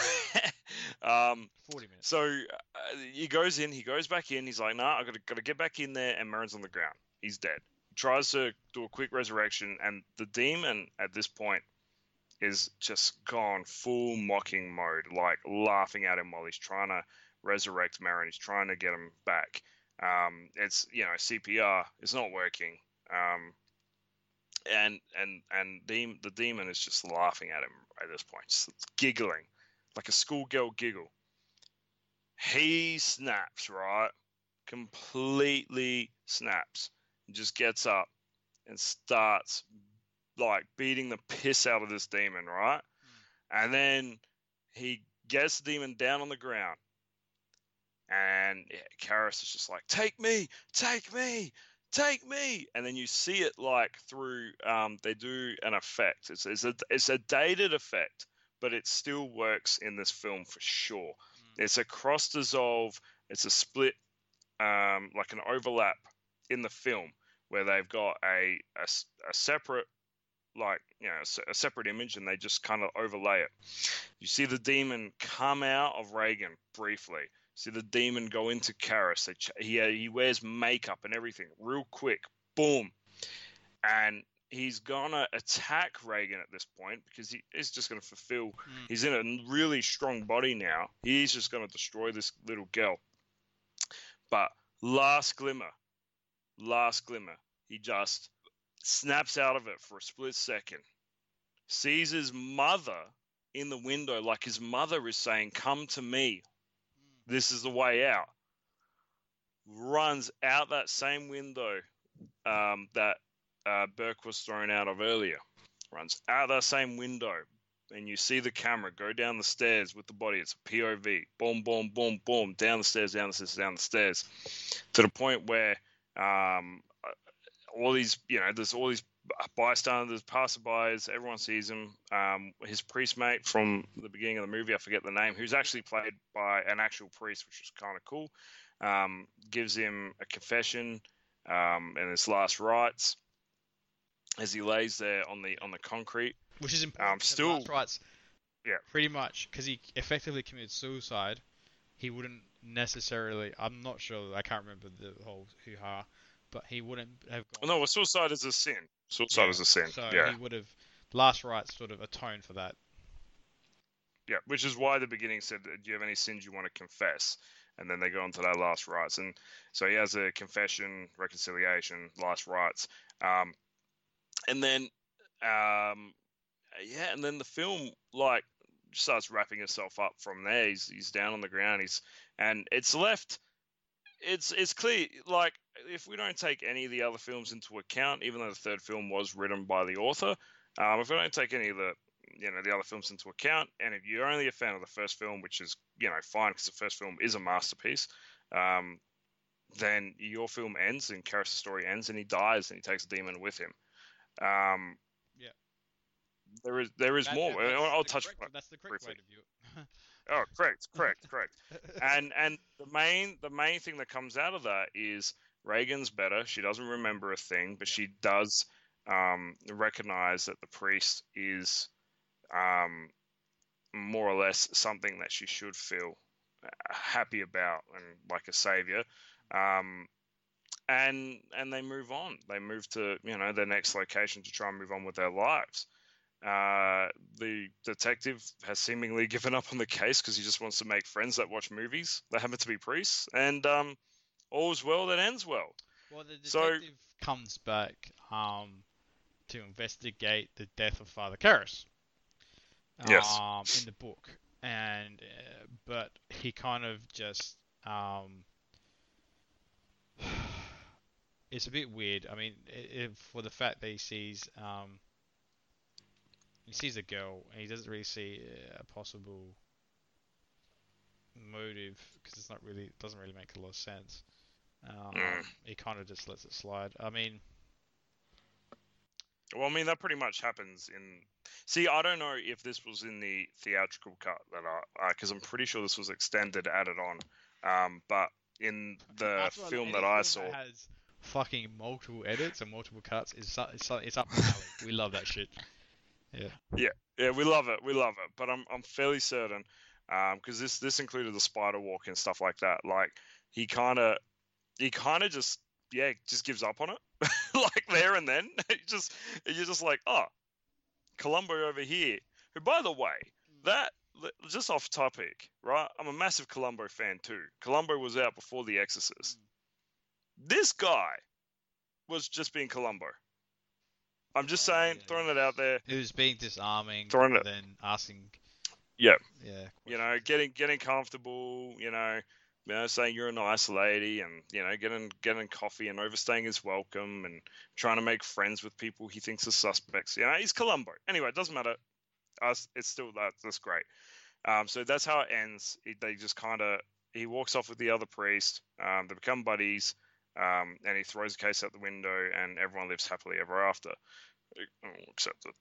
um, Forty minutes. so uh, he goes in, he goes back in. He's like, "Nah, I gotta gotta get back in there." And Merrin's on the ground. He's dead. He Tries to do a quick resurrection, and the demon at this point is just gone full mocking mode, like laughing at him while he's trying to resurrect Merrin. He's trying to get him back. Um, it's you know CPR is not working. Um, and and and the the demon is just laughing at him at this point, just giggling like a schoolgirl giggle. He snaps, right? Completely snaps. And just gets up and starts like beating the piss out of this demon, right? And then he gets the demon down on the ground. And yeah, Karras is just like, take me, take me, take me. And then you see it like through, um, they do an effect. It's, it's, a, it's a dated effect, but it still works in this film for sure. It's a cross dissolve, it's a split, um, like an overlap in the film where they've got a, a, a separate like you know a separate image and they just kind of overlay it you see the demon come out of regan briefly see the demon go into Karras. Ch- he uh, he wears makeup and everything real quick boom and he's gonna attack regan at this point because he is just gonna fulfill Mm. he's in a really strong body now he's just gonna destroy this little girl but last glimmer last glimmer he just snaps out of it for a split second, sees his mother in the window, like his mother is saying, Come to me. This is the way out. Runs out that same window um, that uh, Burke was thrown out of earlier. Runs out that same window. And you see the camera go down the stairs with the body. It's a POV. Boom, boom, boom, boom. Down the stairs, down the stairs, down the stairs. To the point where um, all these, you know, there's all these bystanders, passerbys, everyone sees him. Um, his priest mate from the beginning of the movie, I forget the name, who's actually played by an actual priest, which is kind of cool, um, gives him a confession um, and his last rites as he lays there on the on the concrete. Which is important. Um, still- last rites, yeah. Pretty much, because he effectively committed suicide. He wouldn't necessarily. I'm not sure. I can't remember the whole hoo ha, but he wouldn't have. Gone, No, well, suicide is a sin. Suicide Yeah, is a sin. So yeah, he would have. Last rites sort of atone for that. yeah. Which is why the beginning said, "Do you have any sins you want to confess?" And then they go on to their last rites, and so he has a confession, reconciliation, last rites, um, and then, um, yeah, and then the film like starts wrapping itself up from there. He's he's down on the ground. He's and it's left. It's it's clear like if we don't take any of the other films into account, even though the third film was written by the author, um, if we don't take any of the you know the other films into account, and if you're only a fan of the first film, which is you know fine because the first film is a masterpiece, um, then your film ends and Karras' story ends, and he dies, and he takes a demon with him. Um, Yeah. There is there is That- more. I'll, I'll touch. correct- That's the correct way briefly. to view it. Oh, correct, correct, correct. and and the main the main thing that comes out of that is Regan's better. She doesn't remember a thing, but she does um, recognize that the priest is um, more or less something that she should feel happy about and like a savior. Um, and and they move on. They move to you know their next location to try and move on with their lives. Uh, the detective has seemingly given up on the case because he just wants to make friends that watch movies that happen to be priests, and um, all's well that ends well. Well, the So- detective comes back um, to investigate the death of Father Karras. Yes. Um, in the book, and uh, but he kind of just um, it's a bit weird. I mean, i i for the fact that he sees um, he sees a girl and he doesn't really see a possible motive because it's not really it doesn't really make a lot of sense. Um, Mm. He kind of just lets it slide. I mean, Well, I mean that pretty much happens in. See, I don't know if this was in the theatrical cut that I, because I'm pretty sure this was extended, added on. Um, but in the film that I saw, has fucking multiple edits and multiple cuts is it's, it's up alley. we love that shit. Yeah, Yeah, yeah, we love it. We love it. But I'm I'm fairly certain, because this this included the spider walk and stuff like that. Like he kind of he kind of just yeah just gives up on it, like there and then. He just you're just like oh, Columbo over here. Who by the way mm. that just off topic, right? I'm a massive Columbo fan too. Columbo was out before The Exorcist. Mm. This guy was just being Columbo. I'm just Oh, saying, yeah. throwing it out there. It was being disarming, Throwing it- then asking. Yeah. Yeah. you know, getting getting comfortable, you know, you know, saying you're a nice lady, and you know, getting getting coffee and overstaying his welcome, and trying to make friends with people he thinks are suspects. You know, he's Columbo. Anyway, it doesn't matter. Us, it's still that that's great. Um, so that's how it ends. He, they just kind of he walks off with the other priest. Um, they become buddies, um, and he throws the case out the window, and everyone lives happily ever after, except the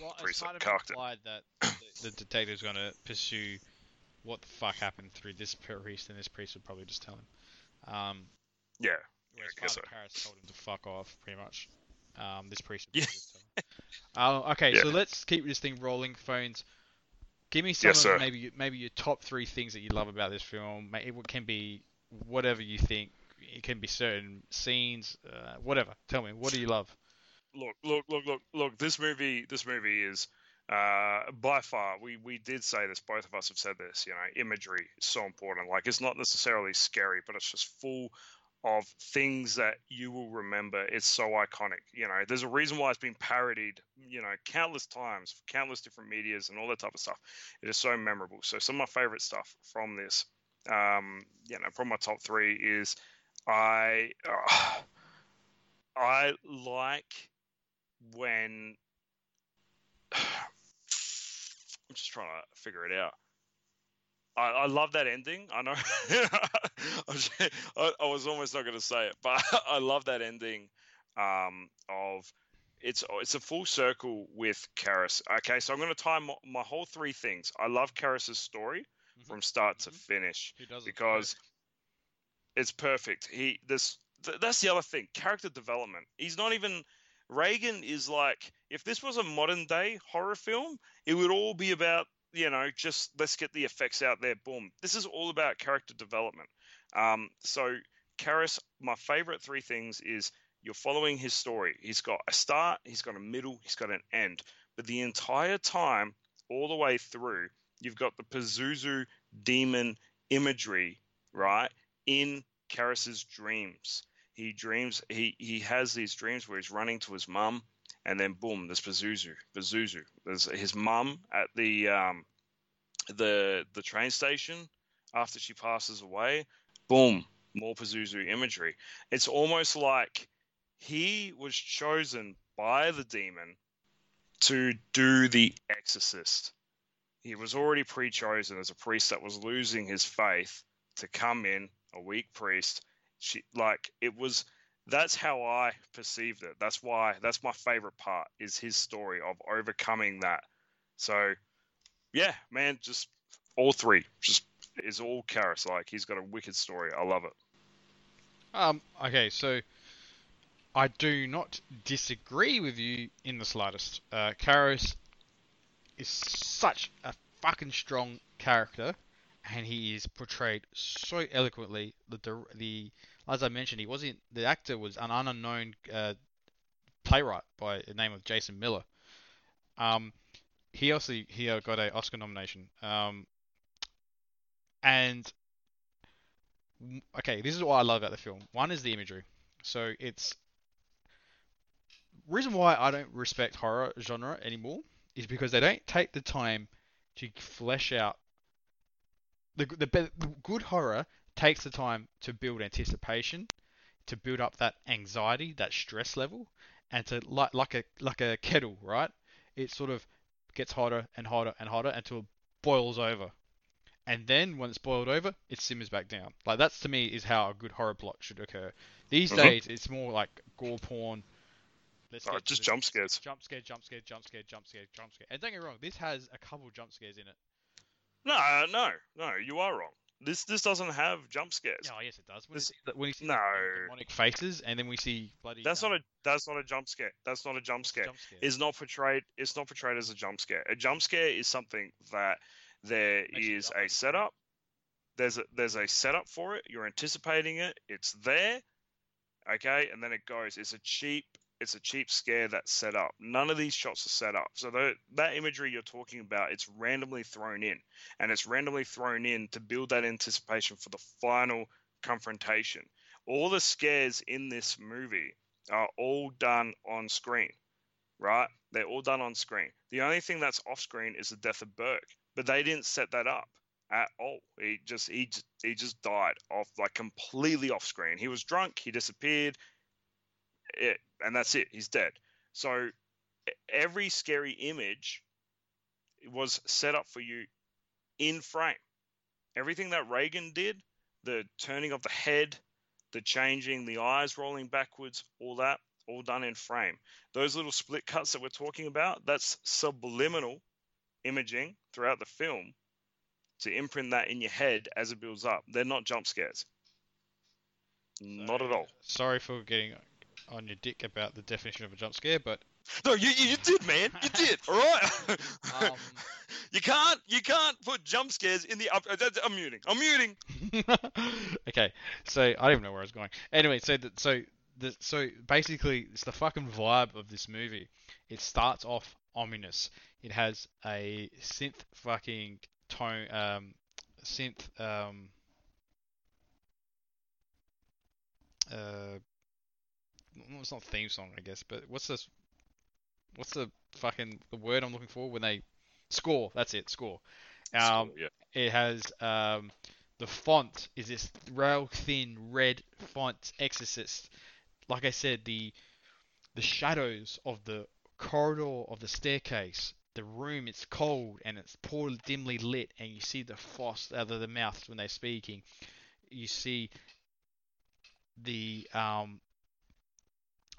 Well, Pretty it's kind of implied that the, the detective's going to pursue what the fuck happened through this priest, and this priest would probably just tell him. Um, yeah. whereas I guess Father Karras told him to fuck off, pretty much. Um, this priest would Yeah. probably just tell him. Uh, okay, Yeah. so let's keep this thing rolling. Phones. Give me some Yes, of maybe maybe your top three things that you love about this film. It can be whatever you think. It can be certain scenes, uh, whatever. Tell me, what do you love? look, look, look, look, look. This movie, this movie is uh, by far. We we did say this. Both of us have said this. You know, imagery is so important. Like, it's not necessarily scary, but it's just full of things that you will remember. It's so iconic. You know, there's a reason why it's been parodied. You know, countless times, countless different media's, and all that type of stuff. It is so memorable. So some of my favorite stuff from this, um, you know, from my top three is I. Uh, I like when I'm just trying to figure it out. I, I love that ending. I know I, was, I, I was almost not going to say it, but I love that ending um, of it's it's a full circle with Karras. Okay, so I'm going to tie my, my whole three things. I love Karras's story Mhm. from start to Mhm. finish Who does it? because it's perfect. He this th- that's the other thing. Character development. He's not even Regan is like if this was a modern day horror film, it would all be about you know just let's get the effects out there. Boom. This is all about character development. Um, so Karras, my favorite three things is you're following his story. He's got a start, he's got a middle, he's got an end. But the entire time, all the way through, you've got the Pazuzu demon imagery, right, in Karras's dreams. He dreams he he has these dreams where he's running to his mum, and then boom, there's Pazuzu. Pazuzu. There's his mum at the um the the train station after she passes away. Boom, more Pazuzu imagery. It's almost like he was chosen by the demon to do the exorcist. He was already pre-chosen as a priest that was losing his faith to come in, a weak priest. She like it was that's how I perceived it. That's why that's my favorite part is his story of overcoming that. So yeah, man, just all three just is all Karras. Like he's got a wicked story. I love it. Um, okay, so I do not disagree with you in the slightest. Uh, Karras is such a fucking strong character, and he is portrayed so eloquently. The the as I mentioned, he wasn't the actor was an unknown uh, playwright by the name of Jason Miller. Um, he also he got a Oscar nomination. Um, and okay, this is what I love about the film. One is the imagery. So it's reason why I don't respect horror genre anymore is because they don't take the time to flesh out the the, the good horror takes the time to build anticipation, to build up that anxiety, that stress level, and to like like a like a kettle, right? It sort of gets hotter and hotter and hotter until it boils over. And then when it's boiled over, it simmers back down. Like that's to me is how a good horror plot should occur. These Mhm. days it's more like gore porn. Let's Oh, just jump scares. jump scare, jump scare, jump scare, jump scare, jump scare. And don't get me wrong, this has a couple jump scares in it. No, no, no. You are wrong. This this doesn't have jump scares. Oh yes, it does. When, This- you see when you see no. demonic faces, and then we see bloody. That's um, not a that's not a jump scare. That's not a jump scare. jump scare. Is not portrayed. It's not portrayed as a jump scare. A jump scare is something that there is a setup. There's a there's a setup for it. You're anticipating it. It's there. Okay, and then it goes. It's a cheap. It's a cheap scare that's set up. None of these shots are set up. So the, that imagery you're talking about, it's randomly thrown in, and it's randomly thrown in to build that anticipation for the final confrontation. All the scares in this movie are all done on screen, right? They're all done on screen. The only thing that's off screen is the death of Burke, but they didn't set that up at all. He just he just, he just died off like completely off screen. He was drunk. He disappeared. It, and that's it. He's dead. So every scary image was set up for you in frame. Everything that Regan did, the turning of the head, the changing, the eyes rolling backwards, all that, all done in frame. Those little split cuts that we're talking about, that's subliminal imaging throughout the film to imprint that in your head as it builds up. They're not jump scares. Not at all. Sorry for getting on your dick about the definition of a jump scare, but No, you, you did, man. You did. All right. um, you can't you can't put jump scares in the up. uh, I'm muting. I'm muting. okay, so I don't even know where I was going. Anyway, so the, so the, so basically, it's the fucking vibe of this movie. It starts off ominous. It has a synth fucking tone, um, synth, um, uh, well, it's not theme song, I guess, but what's this? What's the fucking the word I'm looking for when they score? That's it, score. Um, yeah. it has um, the font is this rail thin red font Exorcist. Like I said, the the shadows of the corridor of the staircase, the room. It's cold and it's poorly dimly lit, and you see the frost out of the mouths when they're speaking. You see the um,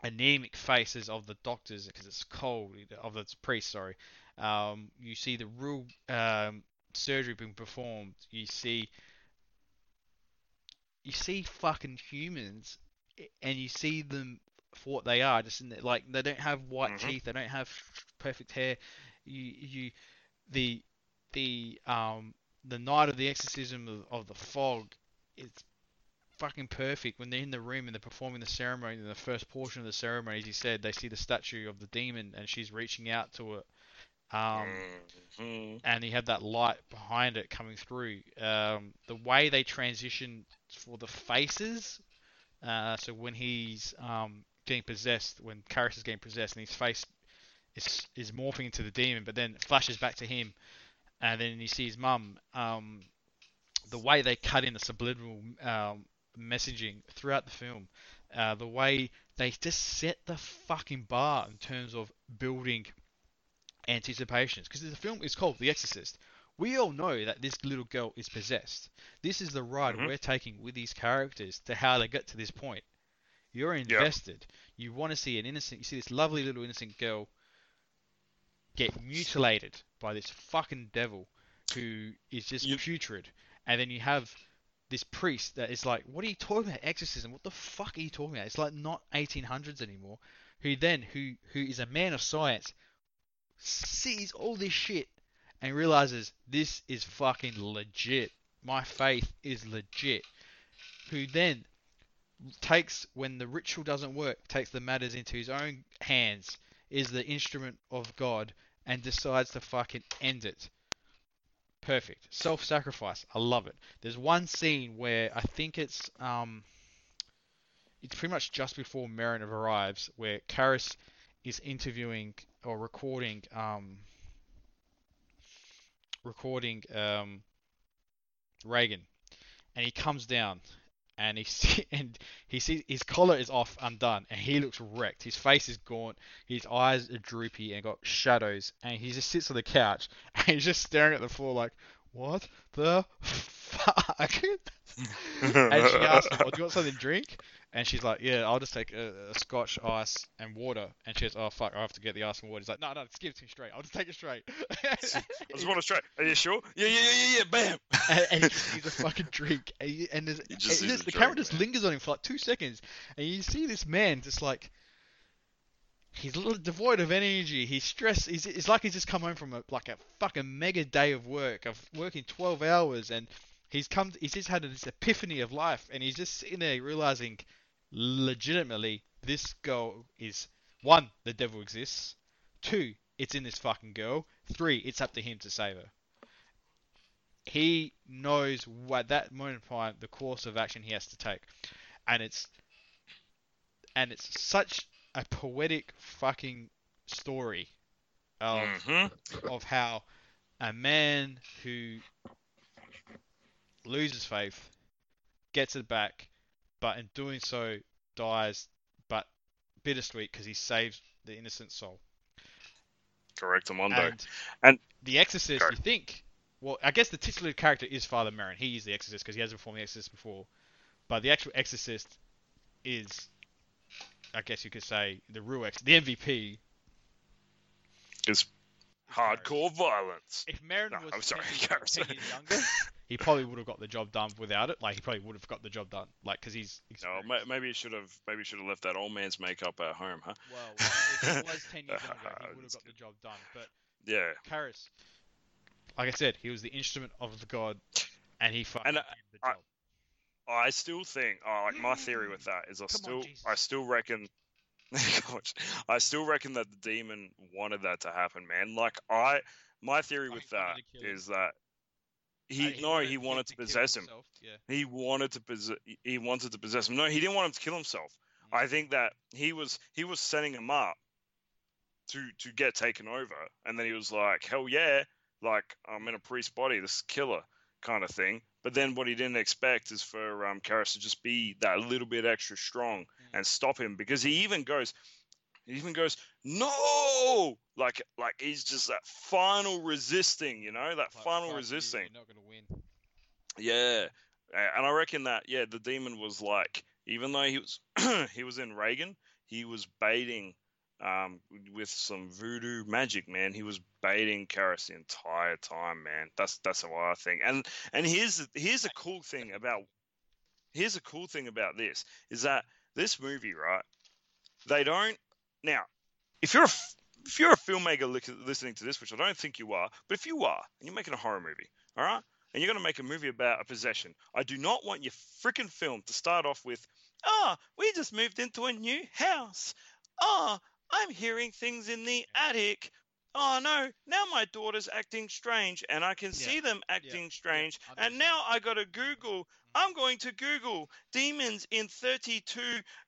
anemic faces of the doctors because it's cold of the priests. Sorry. Um, you see the real um, surgery being performed. You see, you see fucking humans, and you see them for what they are. Just in the, like they don't have white Mhm. teeth. They don't have perfect hair. You, you, the, the um, the night of the exorcism of, of the fog. It's fucking perfect when they're in the room and they're performing the ceremony. In the first portion of the ceremony, as you said, they see the statue of the demon, and she's reaching out to it. Um, Mhm. and he had that light behind it coming through. Um, the way they transition for the faces, uh, so when he's um, getting possessed, when Karras is getting possessed, and his face is is morphing into the demon, but then it flashes back to him, and then you see his mum. Um, the way they cut in the subliminal um, messaging throughout the film, uh, the way they just set the fucking bar in terms of building anticipations because the film is called The Exorcist. We all know that this little girl is possessed. This is the ride Mhm. we're taking with these characters to how they get to this point. You're invested. You want to see an innocent. You see this lovely little innocent girl get mutilated by this fucking devil who is just You- putrid, and then you have this priest that is like, "What are you talking about? Exorcism? What the fuck are you talking about?" It's like not 1800s anymore. Who then, who who is a man of science, sees all this shit and realizes this is fucking legit. my faith is legit. Who then takes when the ritual doesn't work, takes the matters into his own hands, is the instrument of God, and decides to fucking end it. Perfect. Self-sacrifice. I love it. There's one scene where I think it's um, it's pretty much just before Merrin arrives, where Karras is interviewing or recording um, recording um, Regan, and he comes down and he see, and he sees his collar is off, undone, and he looks wrecked. His face is gaunt, his eyes are droopy and got shadows, and he just sits on the couch and he's just staring at the floor like, "What the fuck?" and she asks him, oh, "Do you want something to drink?" And she's like, "Yeah, I'll just take a, a scotch, ice, and water." And she goes, "Oh fuck, I have to get the ice and water." He's like, "No, no, just give it to me straight. I'll just take it straight." I just want to straight. Are you sure? Yeah, yeah, yeah, yeah, yeah. Bam. and, and he just needs a fucking drink. And, he, and, there's, and needs the a camera just man. lingers on him for like two seconds, and you see this man just like he's a little devoid of energy. He's stressed. He's it's like he's just come home from a like a fucking mega day of work, of working 12 hours, and he's come. He's just had this epiphany of life, and he's just sitting there realizing, legitimately, this girl is one, the devil exists. Two, it's in this fucking girl. Three, it's up to him to save her he knows at that moment in time the course of action he has to take, and it's and it's such a poetic fucking story of hmm of how a man who loses faith gets it back, but in doing so dies, but bittersweet because he saves the innocent soul. Correct, Amondo. And, And- the Exorcist, Correct. you think? Well, I guess the titular character is Father Merrin. He is the Exorcist because he has performed the Exorcist before. But the actual Exorcist is, I guess you could say, the real ex, the MVP. Is hardcore violence. If Merrin No, was I'm sorry, 10 years, Gareth. 10 years younger, he probably would have got the job done without it. Like he probably would have got the job done, like because he's. No, experienced. maybe he should have maybe you should have left that old man's makeup at home, huh? Well, if he was 10 years younger, he would have got the job done. But Yeah. Karras, like I said, he was the instrument of the god, and he fucking And, uh, did the I- job. I still think, oh, like my theory with that is, I Come still, Jesus. I still reckon, Gosh, I still reckon that the demon wanted that to happen, man. Like I, my theory with he that to kill him. is that He, no, he wanted to possess him. himself, Yeah. He wanted to possess, he wanted to possess him. No, he didn't want him to kill himself. Mm. I think that he was, he was setting him up to to get taken over, and then he was like, hell yeah, like I'm in a priest body, this is killer kind of thing. But then what he didn't expect is for um, Karras to just be that little bit extra strong Mm. and stop him because he even goes, he even goes, no, like like he's just that final resisting, you know, that Like, final fuck you, resisting. You're not gonna win. Yeah, and I reckon that yeah, the demon was like, even though he was he was in Regan, he was baiting um with some voodoo magic, man. He was baiting Karras the entire time, man. That's that's what I think. And and here's here's a cool thing about here's a cool thing about this is that this movie, right? They don't now. If you're a if you're a filmmaker listening to this, which I don't think you are, but if you are, and you're making a horror movie, all right, and you're going to make a movie about a possession, I do not want your freaking film to start off with, "Ah, we just moved into a new house. Ah, I'm hearing things in the attic. Oh no, now my daughter's acting strange, and I can see them acting strange, I know and now I got to Google. I'm going to Google demons in 32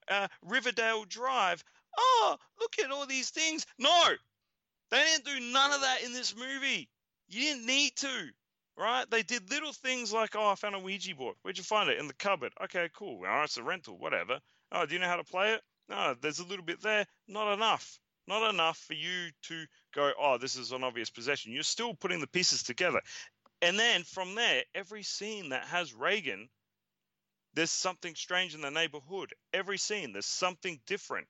uh, Riverdale Drive. Oh, look at all these things. No, they didn't do none of that in this movie. You didn't need to, right? They did little things like, oh, I found a Ouija board. Where'd you find it? In the cupboard. Okay, cool. All right, it's a rental, whatever. Oh, do you know how to play it? No, there's a little bit there. Not enough. Not enough for you to go, oh, this is an obvious possession. You're still putting the pieces together. And then from there, every scene that has Regan, there's something strange in the neighborhood. Every scene, there's something different,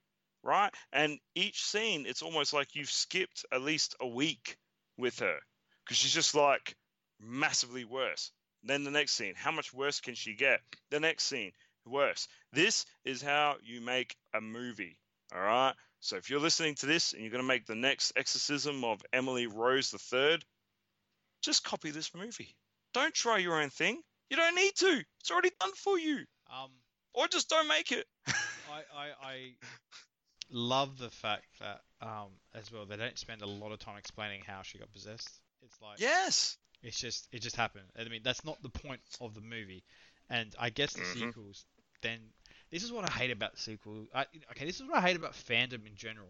right? And each scene, it's almost like you've skipped at least a week with her because she's just like massively worse. Then the next scene, how much worse can she get? The next scene, worse. This is how you make a movie, all right? So if you're listening to this and you're going to make the next exorcism of Emily Rose the Third, just copy this movie. Don't try your own thing. You don't need to. It's already done for you. Um, Or just don't make it. I, I, I love the fact that um, as well they don't spend a lot of time explaining how she got possessed. It's like yes. it's just it just happened. I mean that's not the point of the movie. And I guess the Mhm. sequels then this is what I hate about the sequel. I, okay, this is what I hate about fandom in general.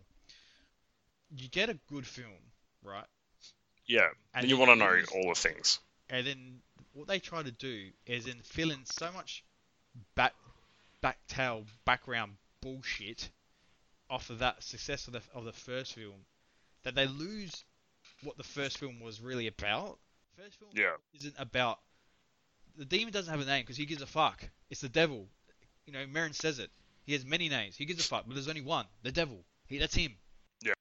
You get a good film, right? Yeah. And And you want to know all the things. and then what they try to do is then fill in so much back backtail background bullshit off of that success of the of the first film that they lose what the first film was really about. First film Yeah. isn't about the demon doesn't have a name because he gives a fuck. It's the devil. You know, Merrin says it. He has many names. He gives a fuck, but there's only one. The devil. He that's him. Yeah.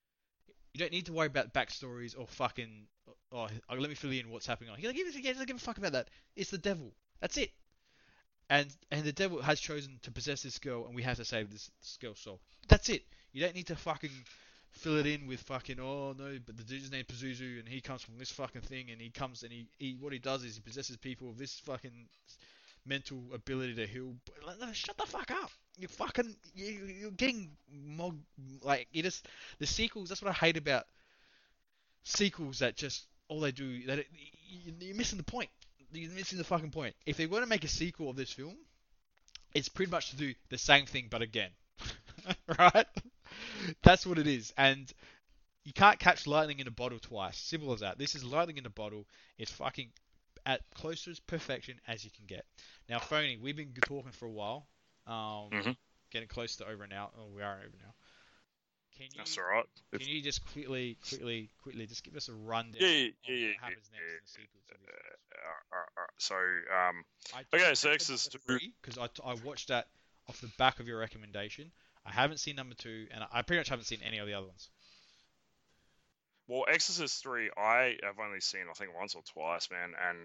You don't need to worry about backstories or fucking. Oh, oh, let me fill you in what's happening on. He doesn't give, he doesn't give a fuck about that. It's the devil. That's it. And and the devil has chosen to possess this girl, and we have to save this, this girl's soul. That's it. You don't need to fucking fill it in with fucking oh no, but the dude's named Pazuzu, and he comes from this fucking thing, and he comes and he, he what he does is he possesses people with this fucking mental ability to heal. Shut the fuck up. You fucking you you're getting more like you just the sequels. That's what I hate about sequels that just all they do that you're missing the point. You're missing the fucking point. If they want to make a sequel of this film, it's pretty much to do the same thing but again, right? That's what it is, and you can't catch lightning in a bottle twice. Simple as that. This is lightning in a bottle. It's fucking at closest perfection as you can get. Now, phony, we've been talking for a while. Um, Mhm. getting close to over an hour. Oh, we are over now. Can you That's all right. If- can you just quickly, quickly, quickly just give us a rundown Yeah, yeah, yeah, happens yeah, next in the sequel to this? uh, uh, uh, so, um, I okay, so number 2 three because I, I watched that off the back of your recommendation. I haven't seen number two, and I pretty much haven't seen any of the other ones. well, Exorcist 3, I have only seen, I think, once or twice, man, and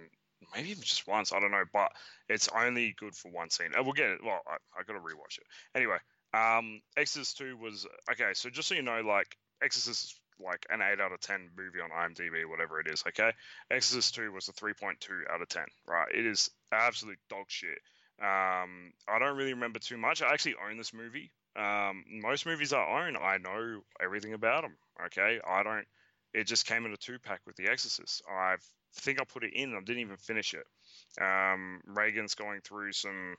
maybe even just once, I don't know, but it's only good for one scene. And we'll get it. Well, I, I got to rewatch it. Anyway, um, Exorcist 2 was, okay, so just so you know, like, Exorcist is like an 8 out of 10 movie on IMDb, whatever it is, okay? Exorcist 2 was a 3.2 out of 10, right? It is absolute dog shit. Um, I don't really remember too much. I actually own this movie. Um, most movies I own, I know everything about them. Okay, I don't. It just came in a two pack with The Exorcist. I think I put it in. I didn't even finish it. Um, Regan's going through some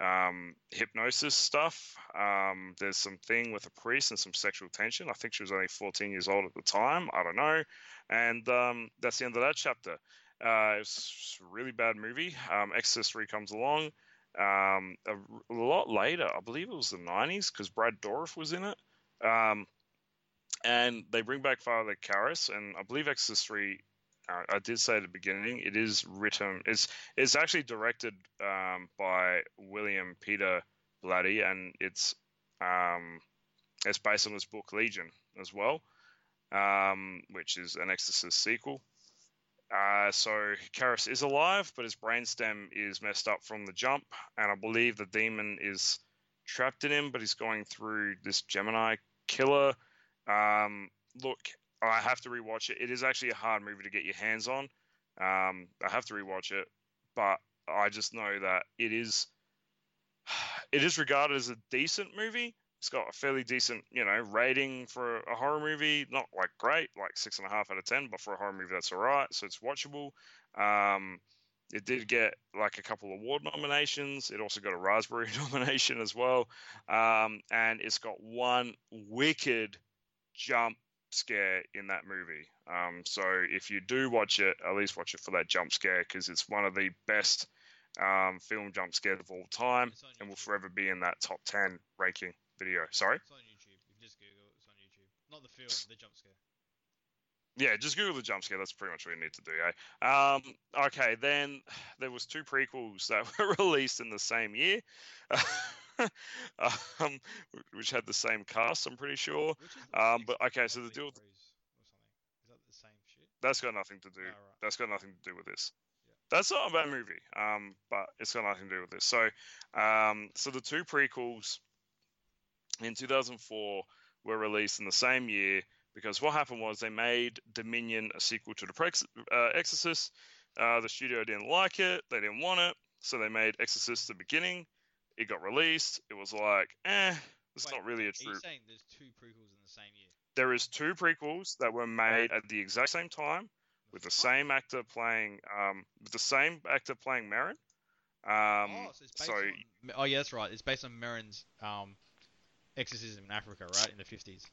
um, hypnosis stuff. Um, there's some thing with a priest and some sexual tension. I think she was only 14 years old at the time. I don't know. And um, that's the end of that chapter. Uh, it's a really bad movie. Um, Exorcist 3 comes along um, a, a lot later. I believe it was the 90s because Brad Dourif was in it. Um, and they bring back Father Karras, and I believe Exorcist 3. Uh, I did say at the beginning, it is written. It's it's actually directed um, by William Peter Blatty, and it's um, it's based on his book Legion as well, um, which is an Exorcist sequel. Uh, so Karras is alive, but his brainstem is messed up from the jump, and I believe the demon is trapped in him, but he's going through this Gemini killer. Um, look, I have to rewatch it. It is actually a hard movie to get your hands on. Um, I have to rewatch it, but I just know that it is it is regarded as a decent movie. It's got a fairly decent, you know, rating for a horror movie. Not like great, like six and a half out of ten, but for a horror movie, that's all right. So it's watchable. Um, it did get like a couple award nominations. It also got a Raspberry nomination as well. Um, and it's got one wicked jump scare in that movie. Um, so if you do watch it, at least watch it for that jump scare because it's one of the best um, film jump scares of all time and will forever be in that top 10 ranking video. Sorry? It's on YouTube. You can just Google it. It's on YouTube. Not the film, the jump scare. Yeah, just Google the jump scare. That's pretty much what you need to do, eh? Um, okay, then there was two prequels that were released in the same year, um, which had the same cast. I'm pretty sure. Which is the Um, but okay, so the deal with- Rose or something. Is that the same shit? That's got nothing to do. Oh, right. That's got nothing to do with this. Yeah. That's not a bad movie, um, but it's got nothing to do with this. So, um, so the two prequels in 2004 were released in the same year because what happened was they made Dominion a sequel to the Prex- uh, Exorcist. Uh, the studio didn't like it. They didn't want it. So they made Exorcist the beginning. It got released. It was like, eh, it's Wait, not really a Are true. you saying there's two prequels in the same year? There is two prequels that were made at the exact same time with the same actor playing, um, with the same actor playing Merrin. Um, oh, so it's based so on. Oh yeah, that's right. It's based on Merrin's um, exorcism in Africa, right, in the 50s.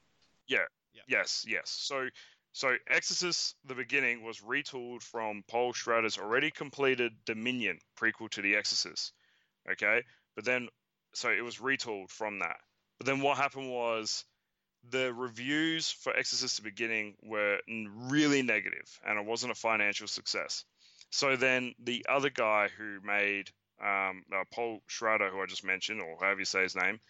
Yeah. Yes, yes. So, so Exorcist: The Beginning was retooled from Paul Schrader's already completed Dominion prequel to The Exorcist. Okay, but then, so it was retooled from that. But then what happened was the reviews for Exorcist: The Beginning were really negative, and it wasn't a financial success. So then the other guy who made um, uh, Paul Schrader, who I just mentioned, or however you say his name,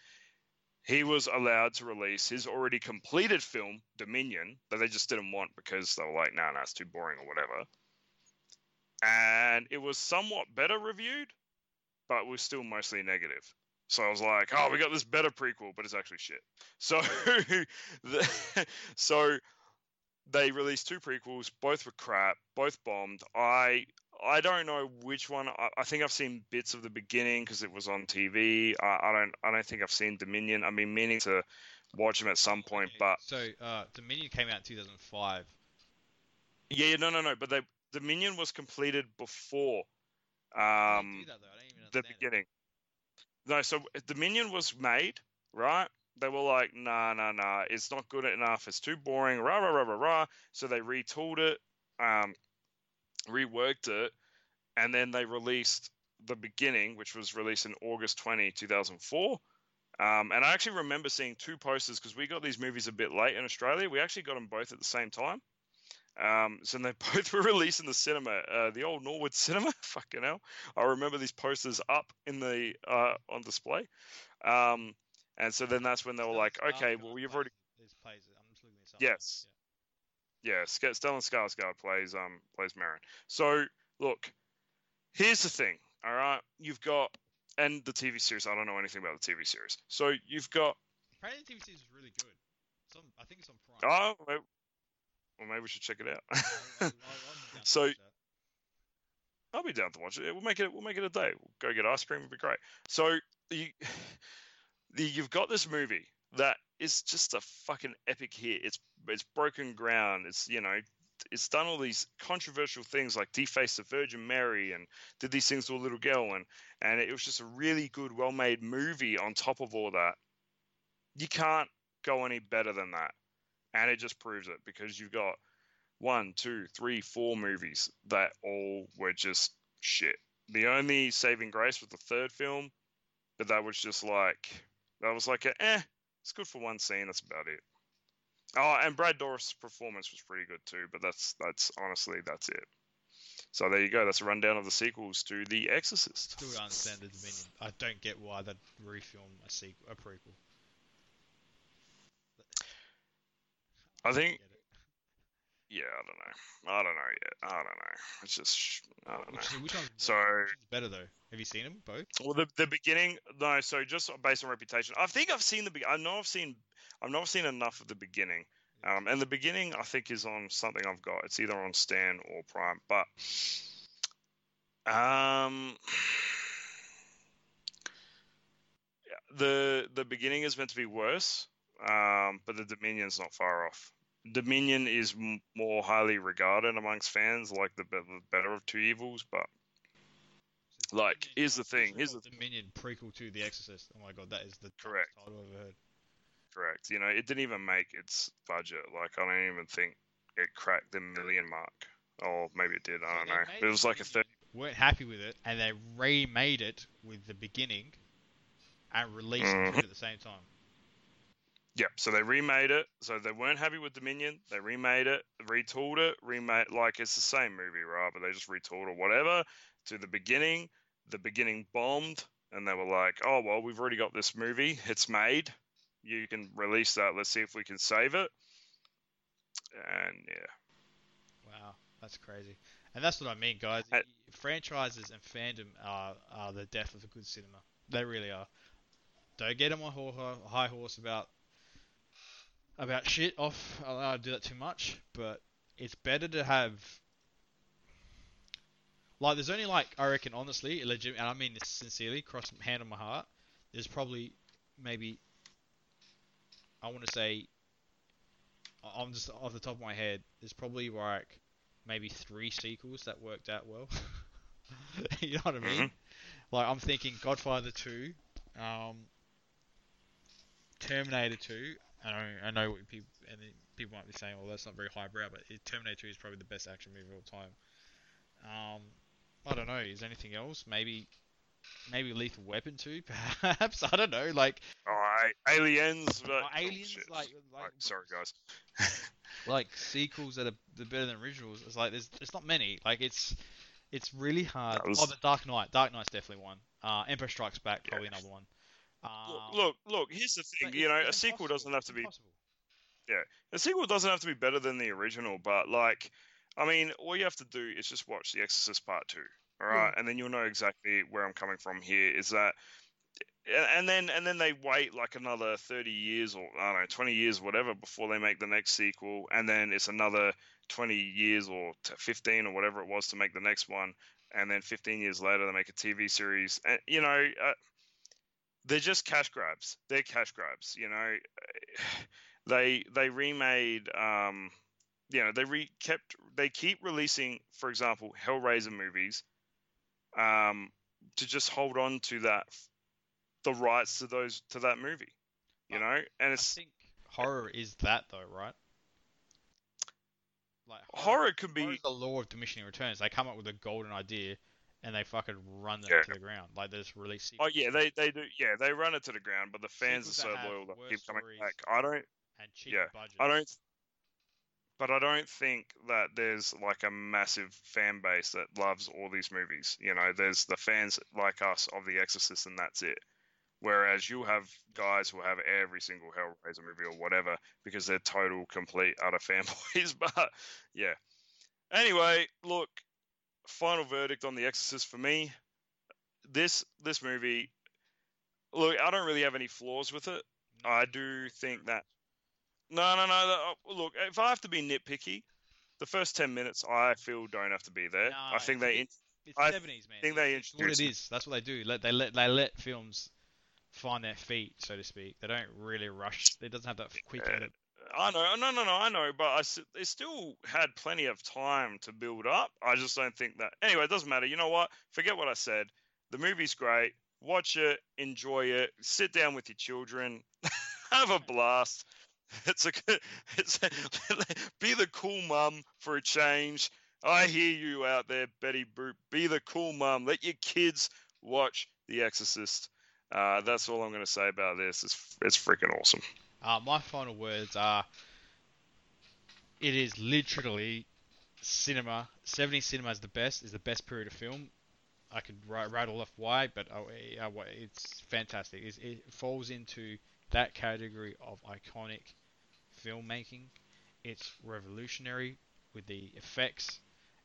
he was allowed to release his already completed film, Dominion, that they just didn't want because they were like, nah, nah, it's too boring or whatever. And it was somewhat better reviewed, but was still mostly negative. So I was like, oh, we got this better prequel, but it's actually shit. So, the, so they released two prequels, both were crap, both bombed. I I don't know which one. I, I think I've seen bits of the beginning because it was on TV. I, I don't I don't think I've seen Dominion. I've been meaning to watch them at some point, but so uh, Dominion came out in 2005. yeah, no, no, no. But they, Dominion was completed before How do you um, do that, though? I don't even the beginning. No, so the Dominion was made, right? They were like, nah, nah, nah, it's not good enough. It's too boring. Rah, rah, rah, rah, rah. So they retooled it, um, reworked it, and then they released the beginning, which was released in August 20, 2004. Um, and I actually remember seeing two posters because we got these movies a bit late in Australia. We actually got them both at the same time. Um, so they both were released in the cinema, uh, the old Norwood Cinema. Fucking hell, I remember these posters up in the uh, on display. Um, and so then that's when they were like, okay, well you've already This plays. I'm just looking this up. Yes. yeah, Sk- Stellan Skarsgård plays um plays Merrin. So look, here's the thing. All right, you've got and the TV series. I don't know anything about the TV series. So you've got Apparently, the TV series is really good. On, I think it's on Prime. oh, well, maybe we should check it out. I'll be down to So- I'll be down to watch it. We'll make it. We'll make it a day. We'll go get ice cream. It'll be great. So you, the, you've got this movie that is just a fucking epic hit. It's it's broken ground. It's you know, it's done all these controversial things like defaced the Virgin Mary and did these things to a little girl and and it was just a really good, well made movie. On top of all that, you can't go any better than that, and it just proves it because you've got one, two, three, four movies that all were just shit. The only saving grace was the third film, but that was just like that was like a eh, it's good for one scene. That's about it. Oh, and Brad Dourif's performance was pretty good too, but that's that's honestly that's it. So there you go. That's a rundown of the sequels to The Exorcist. Still don't understand the Dominion. I don't get why they'd refilm a sequel, a prequel. I think yeah, I don't know. I don't know yet. I don't know. It's just I don't know. Which, which one's So- Which better though? Have you seen them both? Well, the the beginning, no. So just based on reputation, I think I've seen the. be- I know I've seen. I've not seen enough of the beginning, um, and the beginning I think is on something I've got. It's either on Stan or Prime, but um, yeah, the the beginning is meant to be worse, um, but the Dominion's not far off. Dominion is m- more highly regarded amongst fans, like the, be- the better of two evils, but So Like, Dominion- here's the thing, here's the- Dominion prequel to The Exorcist. Oh my god, that is the Correct. title I've ever heard. Correct. You know, it didn't even make its budget. Like, I don't even think it cracked the million mark. Or maybe it did. I don't know. It was like a third. Weren't happy with it, and they remade it with the beginning, and released Mhm. it at the same time. Yep. So they remade it. So they weren't happy with Dominion. They remade it, retooled it, remade like it's the same movie, right? But they just retooled or whatever to the beginning. The beginning bombed, and they were like, "Oh well, we've already got this movie. It's made. You can release that. Let's see if we can save it." And yeah, Wow, that's crazy. And that's what I mean, guys. Uh, Franchises and fandom are, are the death of a good cinema. They really are. Don't get on my high horse about about shit off. I don't do that too much, but it's better to have. Like, there's only like I reckon, honestly, legit, and I mean this sincerely, cross my hand on my heart. There's probably maybe I want to say I- I'm just off the top of my head. There's probably like maybe three sequels that worked out well. you know what I mean? Mhm. Like I'm thinking Godfather 2, um, Terminator 2. I know, I know what people and people might be saying, "Well, that's not very highbrow," but Terminator 2 is probably the best action movie of all time. Um, I don't know. Is there anything else? Maybe, maybe Lethal Weapon 2, perhaps. I don't know. Like, All right, aliens. But, oh, Aliens, shit. like, like, Right, sorry guys. like sequels that are better than originals. It's like there's there's not many. Like it's it's really hard. Was- Oh, the Dark Knight. Dark Knight's definitely one. Uh, Emperor Strikes Back Yeah. probably another one. Um, Look, look, here's the thing. You know, a sequel doesn't have to be impossible. a sequel doesn't have to be better than the original, but like, I mean, all you have to do is just watch The Exorcist Part Two, all right, and then you'll know exactly where I'm coming from. Here is that, and then and then they wait like another 30 years or I don't know 20 years, whatever, before they make the next sequel, and then it's another 20 years or 15 or whatever it was to make the next one, and then 15 years later they make a TV series, and you know. Uh, they're just cash grabs. They're cash grabs. You know, they they remade. Um, you know, they re kept they keep releasing, for example, Hellraiser movies, um, to just hold on to that, the rights to those to that movie. You But know, and I it's think horror is that though, right? Like horror could horror be is the law of diminishing returns. They come up with a golden idea, and they fucking run them Yeah. to the ground. Like there's really. Oh yeah, they they do. Yeah, they run it to the ground, but the fans are so loyal that keep coming back. I don't. and cheaper yeah, budgets. I don't. But I don't think that there's like a massive fan base that loves all these movies. You know, there's the fans like us of The Exorcist, and that's it. Whereas you'll have guys who have every single Hellraiser movie or whatever because they're total, complete, utter fanboys. But yeah. Anyway, look, final verdict on The Exorcist for me. This this movie, look, I don't really have any flaws with it. I do think that. No, no, no. uh, Look, if I have to be nitpicky, the first ten minutes I feel don't have to be there. Nah, I think they. it's, it's I 70s, man. think they It's what it introduced- That's what they do. Let they let they let films find their feet, so to speak. They don't really rush. It doesn't have that quick edit. I know, no, no, no, I know, but I they still had plenty of time to build up. I just don't think that. Anyway, it doesn't matter. You know what? Forget what I said. The movie's great. Watch it, enjoy it. Sit down with your children, have a blast. It's a, it's a, be the cool mum for a change. I hear you out there, Betty Boop. Be the cool mum. Let your kids watch The Exorcist. Uh, that's all I'm going to say about this. It's it's freaking awesome. Uh, my final words are: It is literally cinema. 70 cinema is the best. Is the best period of film. I could rattle off why, but uh, it's fantastic. It's, it falls into that category of iconic filmmaking. It's revolutionary with the effects.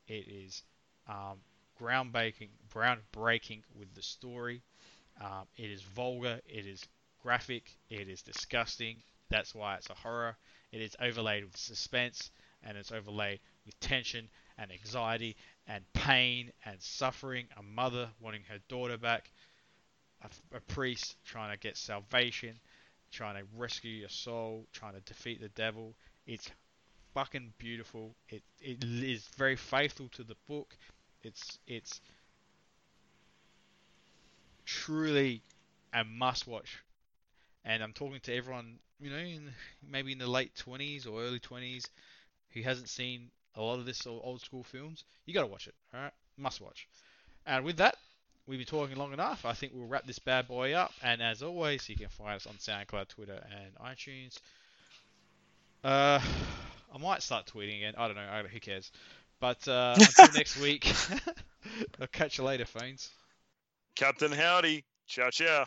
It is um, groundbreaking, groundbreaking with the story. Um, it is vulgar. It is graphic. It is disgusting. That's why it's a horror. It is overlaid with suspense and it's overlaid with tension and anxiety and pain and suffering. A mother wanting her daughter back. A, a priest trying to get salvation, trying to rescue your soul, trying to defeat the devil. It's fucking beautiful. It it is very faithful to the book. It's it's truly a must watch. And I'm talking to everyone, you know, in maybe in the late 20s or early 20s who hasn't seen a lot of this old school films. You got to watch it, all right? Must watch. And with that, we've been talking long enough. I think we'll wrap this bad boy up. And as always, you can find us on SoundCloud, Twitter, and iTunes. Uh, I might start tweeting again. I don't know. Who cares? But uh, until next week, I'll catch you later, phones. Captain Howdy. Ciao, ciao.